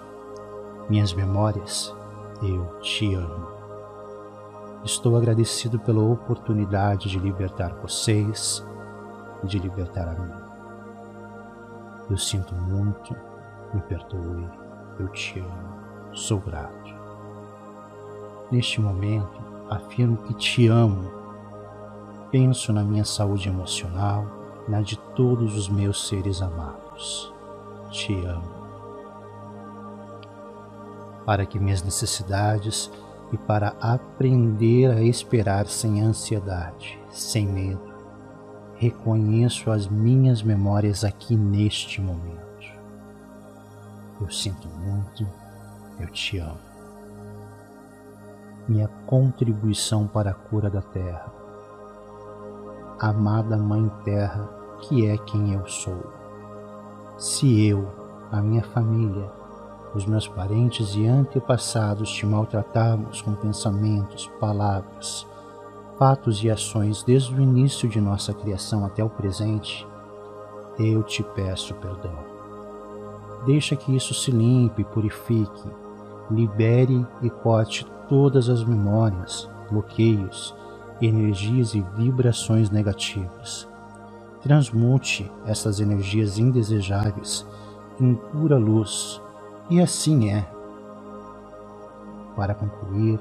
minhas memórias, eu te amo. Estou agradecido pela oportunidade de libertar vocês e de libertar a mim. Eu sinto muito, me perdoe, eu te amo, sou grato. Neste momento, afirmo que te amo. Penso na minha saúde emocional, na de todos os meus seres amados. Te amo. Para que minhas necessidades e para aprender a esperar sem ansiedade, sem medo, reconheço as minhas memórias aqui neste momento. Eu sinto muito, eu te amo. Minha contribuição para a cura da terra. Amada Mãe Terra, que é quem eu sou. Se eu, a minha família, os meus parentes e antepassados te maltratamos com pensamentos, palavras, fatos e ações desde o início de nossa criação até o presente, eu te peço perdão. Deixa que isso se limpe, purifique, libere e corte todas as memórias, bloqueios, energias e vibrações negativas. Transmute essas energias indesejáveis em pura luz, e assim é. Para concluir,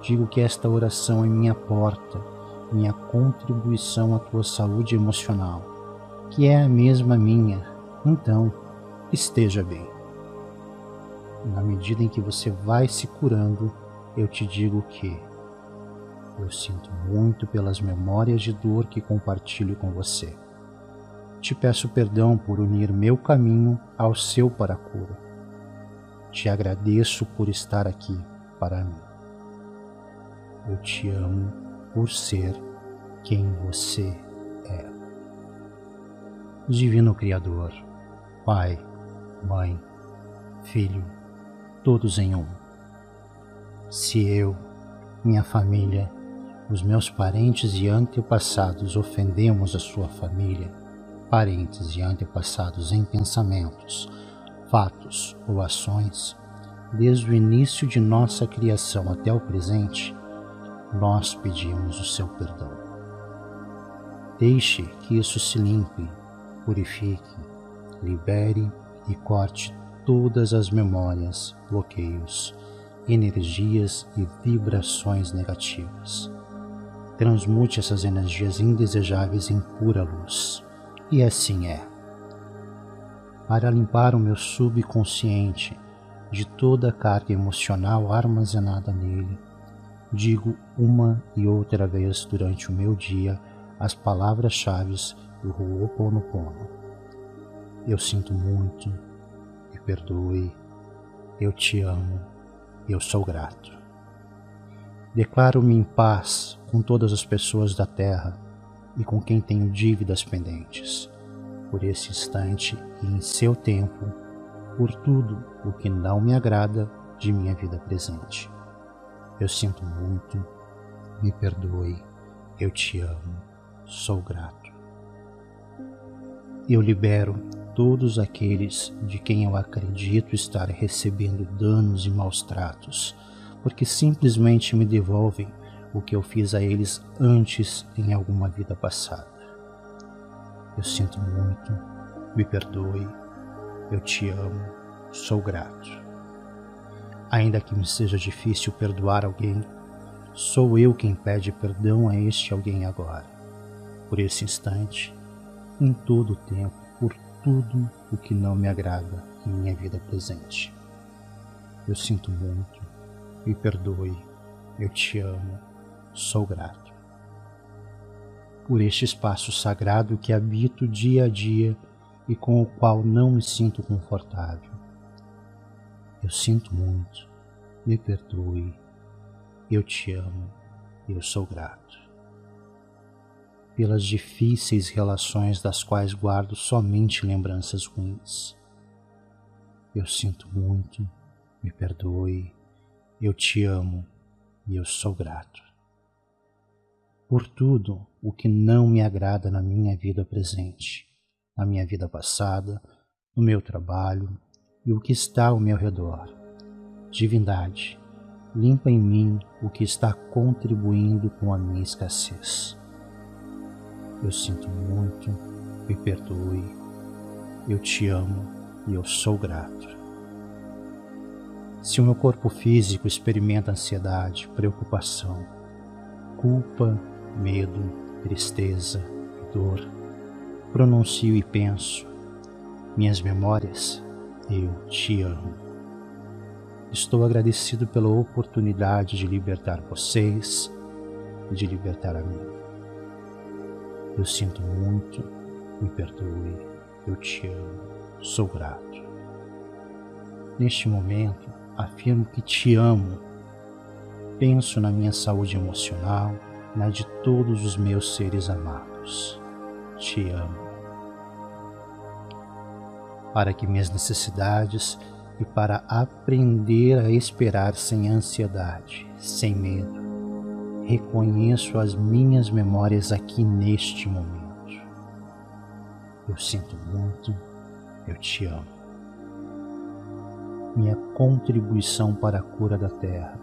Digo que esta oração é minha porta, minha contribuição à tua saúde emocional, que é a mesma minha. Então, esteja bem. Na medida em que você vai se curando, eu te digo que eu sinto muito pelas memórias de dor que compartilho com você. Te peço perdão por unir meu caminho ao seu para a cura. Te agradeço por estar aqui para mim. Eu te amo por ser quem você é. Divino Criador, Pai, Mãe, Filho, todos em um. Se eu, minha família, os meus parentes e antepassados ofendemos a sua família, parentes e antepassados em pensamentos, fatos ou ações, desde o início de nossa criação até o presente, nós pedimos o seu perdão. Deixe que isso se limpe, purifique, libere e corte todas as memórias, bloqueios, energias e vibrações negativas. Transmute essas energias indesejáveis em pura luz. E assim é. Para limpar o meu subconsciente de toda a carga emocional armazenada nele, digo uma e outra vez durante o meu dia as palavras-chave do Ho'oponopono. Eu sinto muito, me perdoe, eu te amo, eu sou grato. Declaro-me em paz com todas as pessoas da terra e com quem tenho dívidas pendentes, por esse instante e em seu tempo, por tudo o que não me agrada de minha vida presente. Eu sinto muito, me perdoe, eu te amo, sou grato. Eu libero todos aqueles de quem eu acredito estar recebendo danos e maus tratos, porque simplesmente me devolvem o que eu fiz a eles antes em alguma vida passada. Eu sinto muito, me perdoe, eu te amo, sou grato. Ainda que me seja difícil perdoar alguém, sou eu quem pede perdão a este alguém agora, por esse instante, em todo o tempo tudo o que não me agrada em minha vida presente. Eu sinto muito, me perdoe, eu te amo, sou grato. Por este espaço sagrado que habito dia a dia e com o qual não me sinto confortável. Eu sinto muito, me perdoe, eu te amo, eu sou grato pelas difíceis relações das quais guardo somente lembranças ruins. Eu sinto muito, me perdoe, eu te amo e eu sou grato. Por tudo o que não me agrada na minha vida presente, na minha vida passada, no meu trabalho e o que está ao meu redor. Divindade, limpa em mim o que está contribuindo com a minha escassez. Eu sinto muito, me perdoe, eu te amo e eu sou grato. Se o meu corpo físico experimenta ansiedade, preocupação, culpa, medo, tristeza e dor, pronuncio e penso, minhas memórias, eu te amo. Estou agradecido pela oportunidade de libertar vocês e de libertar a mim. Eu sinto muito, me perdoe, eu te amo, sou grato. Neste momento, afirmo que te amo. Penso na minha saúde emocional, na de todos os meus seres amados. Te amo. Para que minhas necessidades e para aprender a esperar sem ansiedade, sem medo, reconheço as minhas memórias aqui neste momento. Eu sinto muito, eu te amo. Minha contribuição para a cura da terra.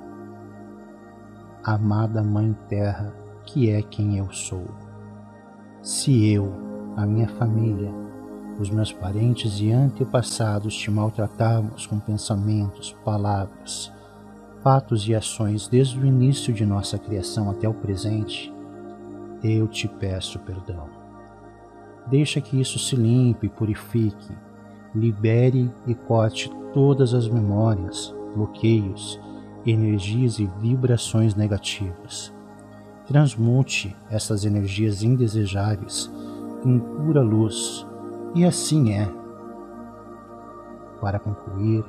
Amada Mãe Terra, que é quem eu sou. Se eu, a minha família, os meus parentes e antepassados te maltratarmos com pensamentos, palavras, fatos e ações desde o início de nossa criação até o presente, eu te peço perdão. Deixa que isso se limpe, purifique, libere e corte todas as memórias, bloqueios, energias e vibrações negativas. Transmute essas energias indesejáveis em pura luz, e assim é. Para concluir,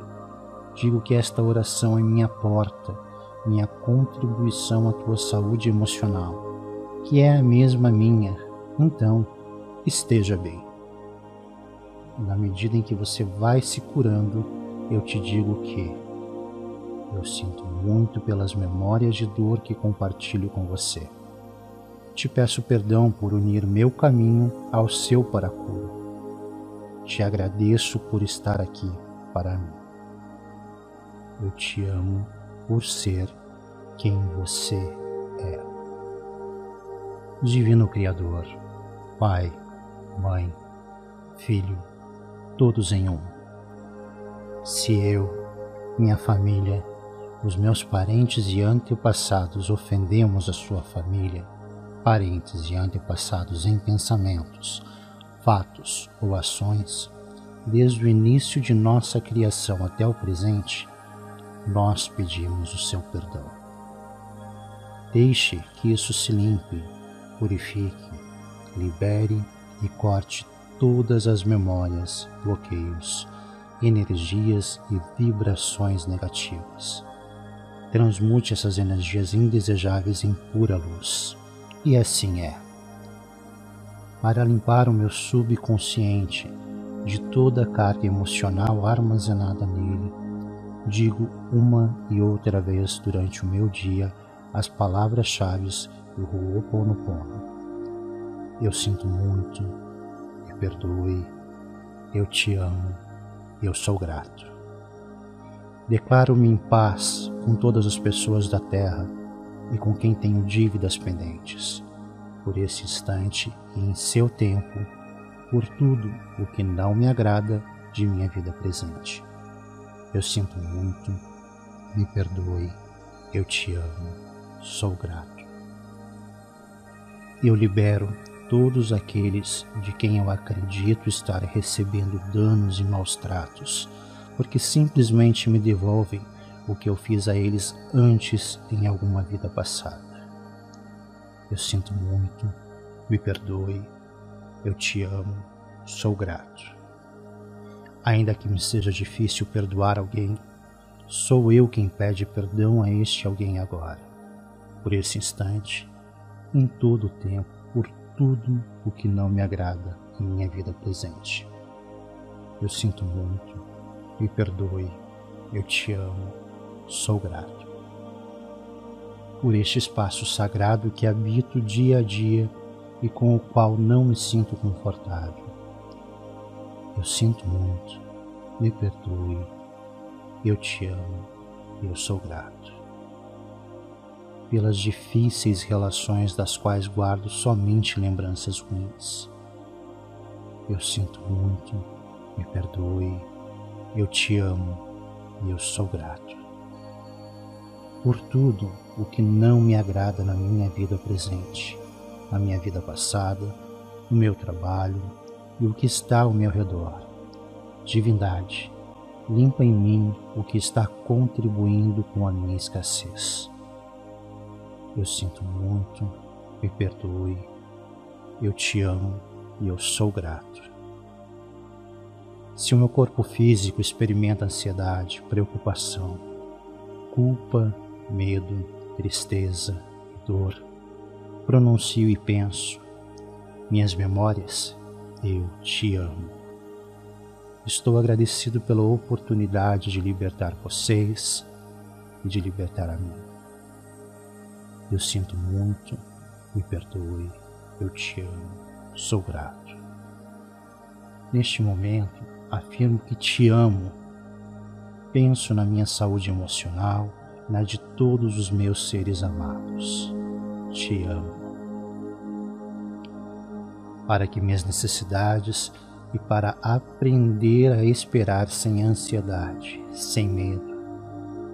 Digo que esta oração é minha porta, minha contribuição à tua saúde emocional, que é a mesma minha. Então, esteja bem. Na medida em que você vai se curando, eu te digo que Eu sinto muito pelas memórias de dor que compartilho com você. Te peço perdão por unir meu caminho ao seu para cura. Te agradeço por estar aqui para mim. Eu te amo por ser quem você é. Divino Criador, Pai, Mãe, Filho, todos em um. Se eu, minha família, os meus parentes e antepassados ofendemos a sua família, parentes e antepassados em pensamentos, fatos ou ações, desde o início de nossa criação até o presente, nós pedimos o seu perdão. Deixe que isso se limpe, purifique, libere e corte todas as memórias, bloqueios, energias e vibrações negativas. Transmute essas energias indesejáveis em pura luz. E assim é. Para limpar o meu subconsciente de toda a carga emocional armazenada nele, digo uma e outra vez durante o meu dia as palavras-chave do Ho'oponopono. Eu sinto muito, me perdoe, eu te amo, eu sou grato. Declaro-me em paz com todas as pessoas da terra e com quem tenho dívidas pendentes, por esse instante e em seu tempo, por tudo o que não me agrada de minha vida presente. Eu sinto muito, me perdoe, eu te amo, sou grato. Eu libero todos aqueles de quem eu acredito estar recebendo danos e maus tratos, porque simplesmente me devolvem o que eu fiz a eles antes em alguma vida passada. Eu sinto muito, me perdoe, eu te amo, sou grato. Ainda que me seja difícil perdoar alguém, sou eu quem pede perdão a este alguém agora, por esse instante, em todo o tempo, por tudo o que não me agrada em minha vida presente. Eu sinto muito, me perdoe, eu te amo, sou grato. Por este espaço sagrado que habito dia a dia e com o qual não me sinto confortável. Eu sinto muito, me perdoe, eu te amo, eu sou grato. Pelas difíceis relações das quais guardo somente lembranças ruins. Eu sinto muito, me perdoe, eu te amo e eu sou grato. Por tudo o que não me agrada na minha vida presente, na minha vida passada, no meu trabalho e o que está ao meu redor. Divindade, limpa em mim o que está contribuindo com a minha escassez. Eu sinto muito, me perdoe, eu te amo e eu sou grato. Se o meu corpo físico experimenta ansiedade, preocupação, culpa, medo, tristeza e dor, pronuncio e penso, minhas memórias, eu te amo. Estou agradecido pela oportunidade de libertar vocês e de libertar a mim. Eu sinto muito, me perdoe, eu te amo, sou grato. Neste momento, afirmo que te amo. Penso na minha saúde emocional, na de todos os meus seres amados. Te amo. Para que minhas necessidades e para aprender a esperar sem ansiedade, sem medo,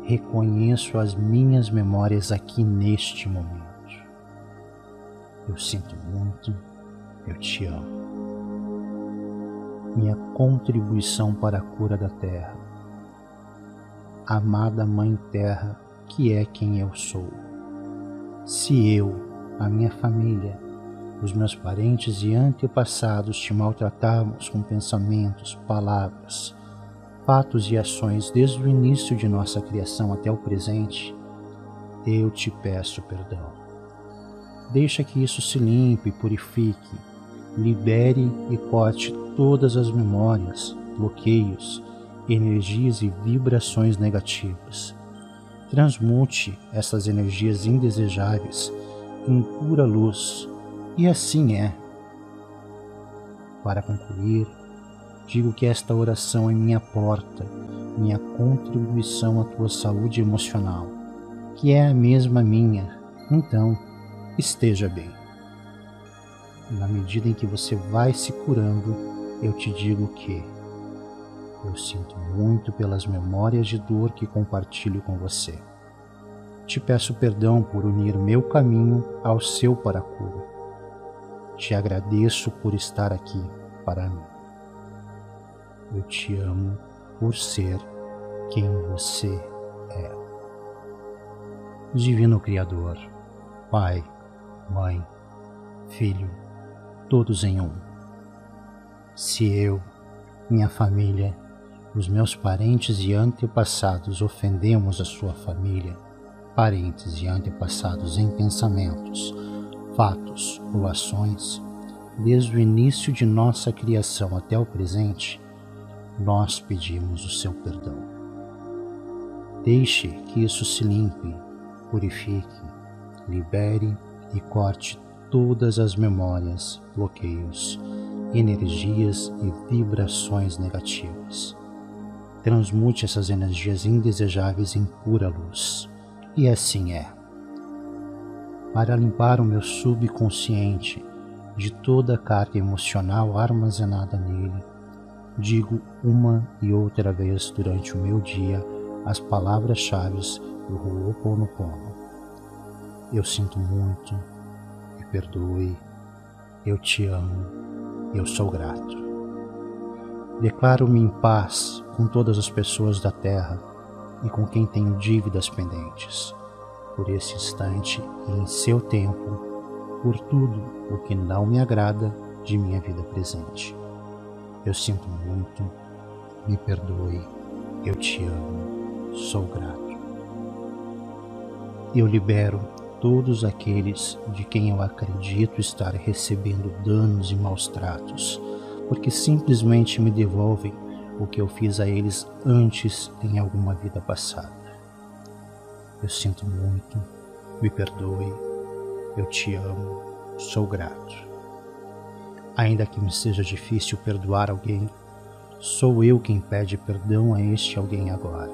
reconheço as minhas memórias aqui neste momento. Eu sinto muito, eu te amo. Minha contribuição para a cura da terra. Amada Mãe Terra, que é quem eu sou. Se eu, a minha família, os meus parentes e antepassados te maltratamos com pensamentos, palavras, fatos e ações desde o início de nossa criação até o presente, eu te peço perdão. Deixa que isso se limpe, purifique, libere e corte todas as memórias, bloqueios, energias e vibrações negativas. transmute essas energias indesejáveis em pura luz, e assim é. Para concluir, digo que esta oração é minha porta, minha contribuição à tua saúde emocional, que é a mesma minha. Então, esteja bem. Na medida em que você vai se curando, eu te digo que eu sinto muito pelas memórias de dor que compartilho com você. Te peço perdão por unir meu caminho ao seu para a cura. Te agradeço por estar aqui para mim. Eu te amo por ser quem você é. Divino Criador, Pai, Mãe, Filho, todos em um. Se eu, minha família, os meus parentes e antepassados ofendemos a sua família, parentes e antepassados em pensamentos, fatos ou ações, desde o início de nossa criação até o presente, nós pedimos o seu perdão. Deixe que isso se limpe, purifique, libere e corte todas as memórias, bloqueios, energias e vibrações negativas transmute essas energias indesejáveis em pura luz. E assim é. Para limpar o meu subconsciente de toda a carga emocional armazenada nele, digo uma e outra vez durante o meu dia as palavras-chave do Ho'oponopono. Eu sinto muito, perdoe, eu te amo, eu sou grato. Declaro-me em paz com todas as pessoas da terra e com quem tenho dívidas pendentes, por esse instante e em seu tempo, por tudo o que não me agrada de minha vida presente. Eu sinto muito, me perdoe, eu te amo, sou grato. Eu libero todos aqueles de quem eu acredito estar recebendo danos e maus tratos porque simplesmente me devolvem o que eu fiz a eles antes em alguma vida passada. Eu sinto muito, me perdoe, eu te amo, sou grato. Ainda que me seja difícil perdoar alguém, sou eu quem pede perdão a este alguém agora,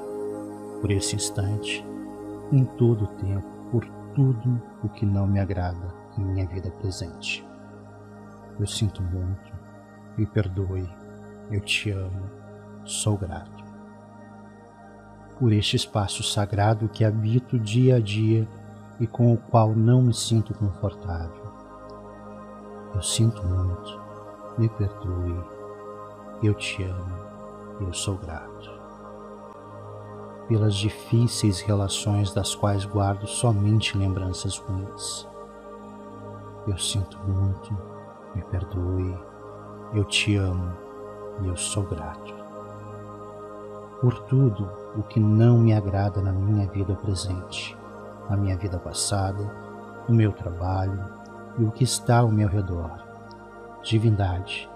por esse instante, em todo o tempo, tudo o que não me agrada em minha vida presente. Eu sinto muito, me perdoe, eu te amo, sou grato. Por este espaço sagrado que habito dia a dia e com o qual não me sinto confortável. Eu sinto muito, me perdoe, eu te amo, eu sou grato. Pelas difíceis relações das quais guardo somente lembranças ruins. Eu sinto muito, me perdoe, eu te amo e eu sou grato. Por tudo o que não me agrada na minha vida presente, na minha vida passada, no meu trabalho e o que está ao meu redor. Divindade,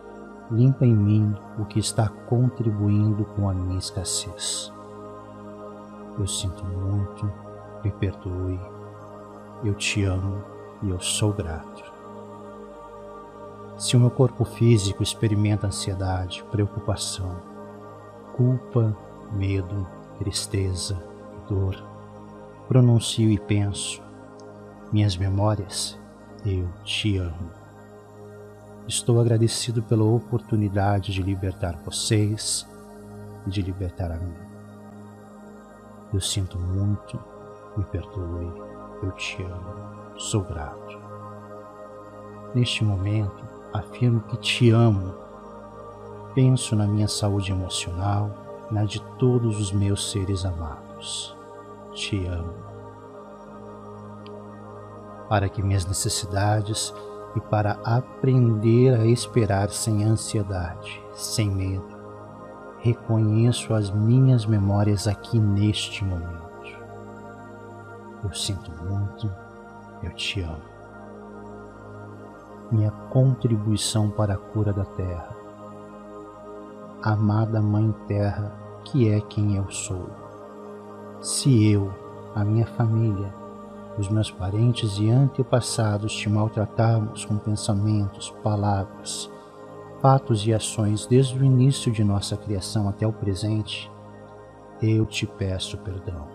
limpa em mim o que está contribuindo com a minha escassez. Eu sinto muito, me perdoe, eu te amo e eu sou grato. Se o meu corpo físico experimenta ansiedade, preocupação, culpa, medo, tristeza, dor, pronuncio e penso, minhas memórias, eu te amo. Estou agradecido pela oportunidade de libertar vocês e de libertar a mim. Eu sinto muito, me perdoe, eu te amo, sou grato. Neste momento, afirmo que te amo. Penso na minha saúde emocional, na de todos os meus seres amados. Te amo. Para que minhas necessidades e para aprender a esperar sem ansiedade, sem medo, reconheço as minhas memórias aqui neste momento. Eu sinto muito, eu te amo minha contribuição para a cura da terra. Amada Mãe Terra, que é quem eu sou. Se eu, a minha família, os meus parentes e antepassados te maltratarmos com pensamentos, palavras, fatos e ações desde o início de nossa criação até o presente, eu te peço perdão.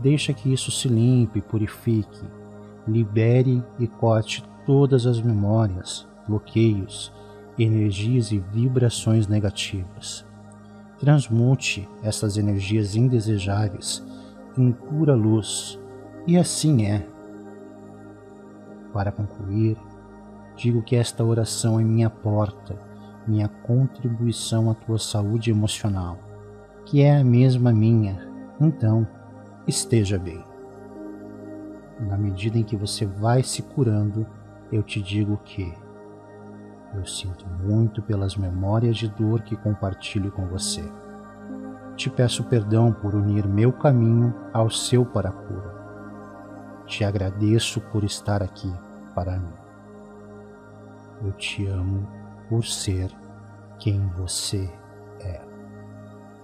Deixa que isso se limpe, purifique, libere e corte todas as memórias, bloqueios, energias e vibrações negativas. Transmute essas energias indesejáveis em pura luz, e assim é. Para concluir, digo que esta oração é minha porta, minha contribuição à tua saúde emocional, que é a mesma minha. Então, esteja bem. Na medida em que você vai se curando, eu te digo que eu sinto muito pelas memórias de dor que compartilho com você. Te peço perdão por unir meu caminho ao seu para a cura. Te agradeço por estar aqui para mim. Eu te amo por ser quem você é.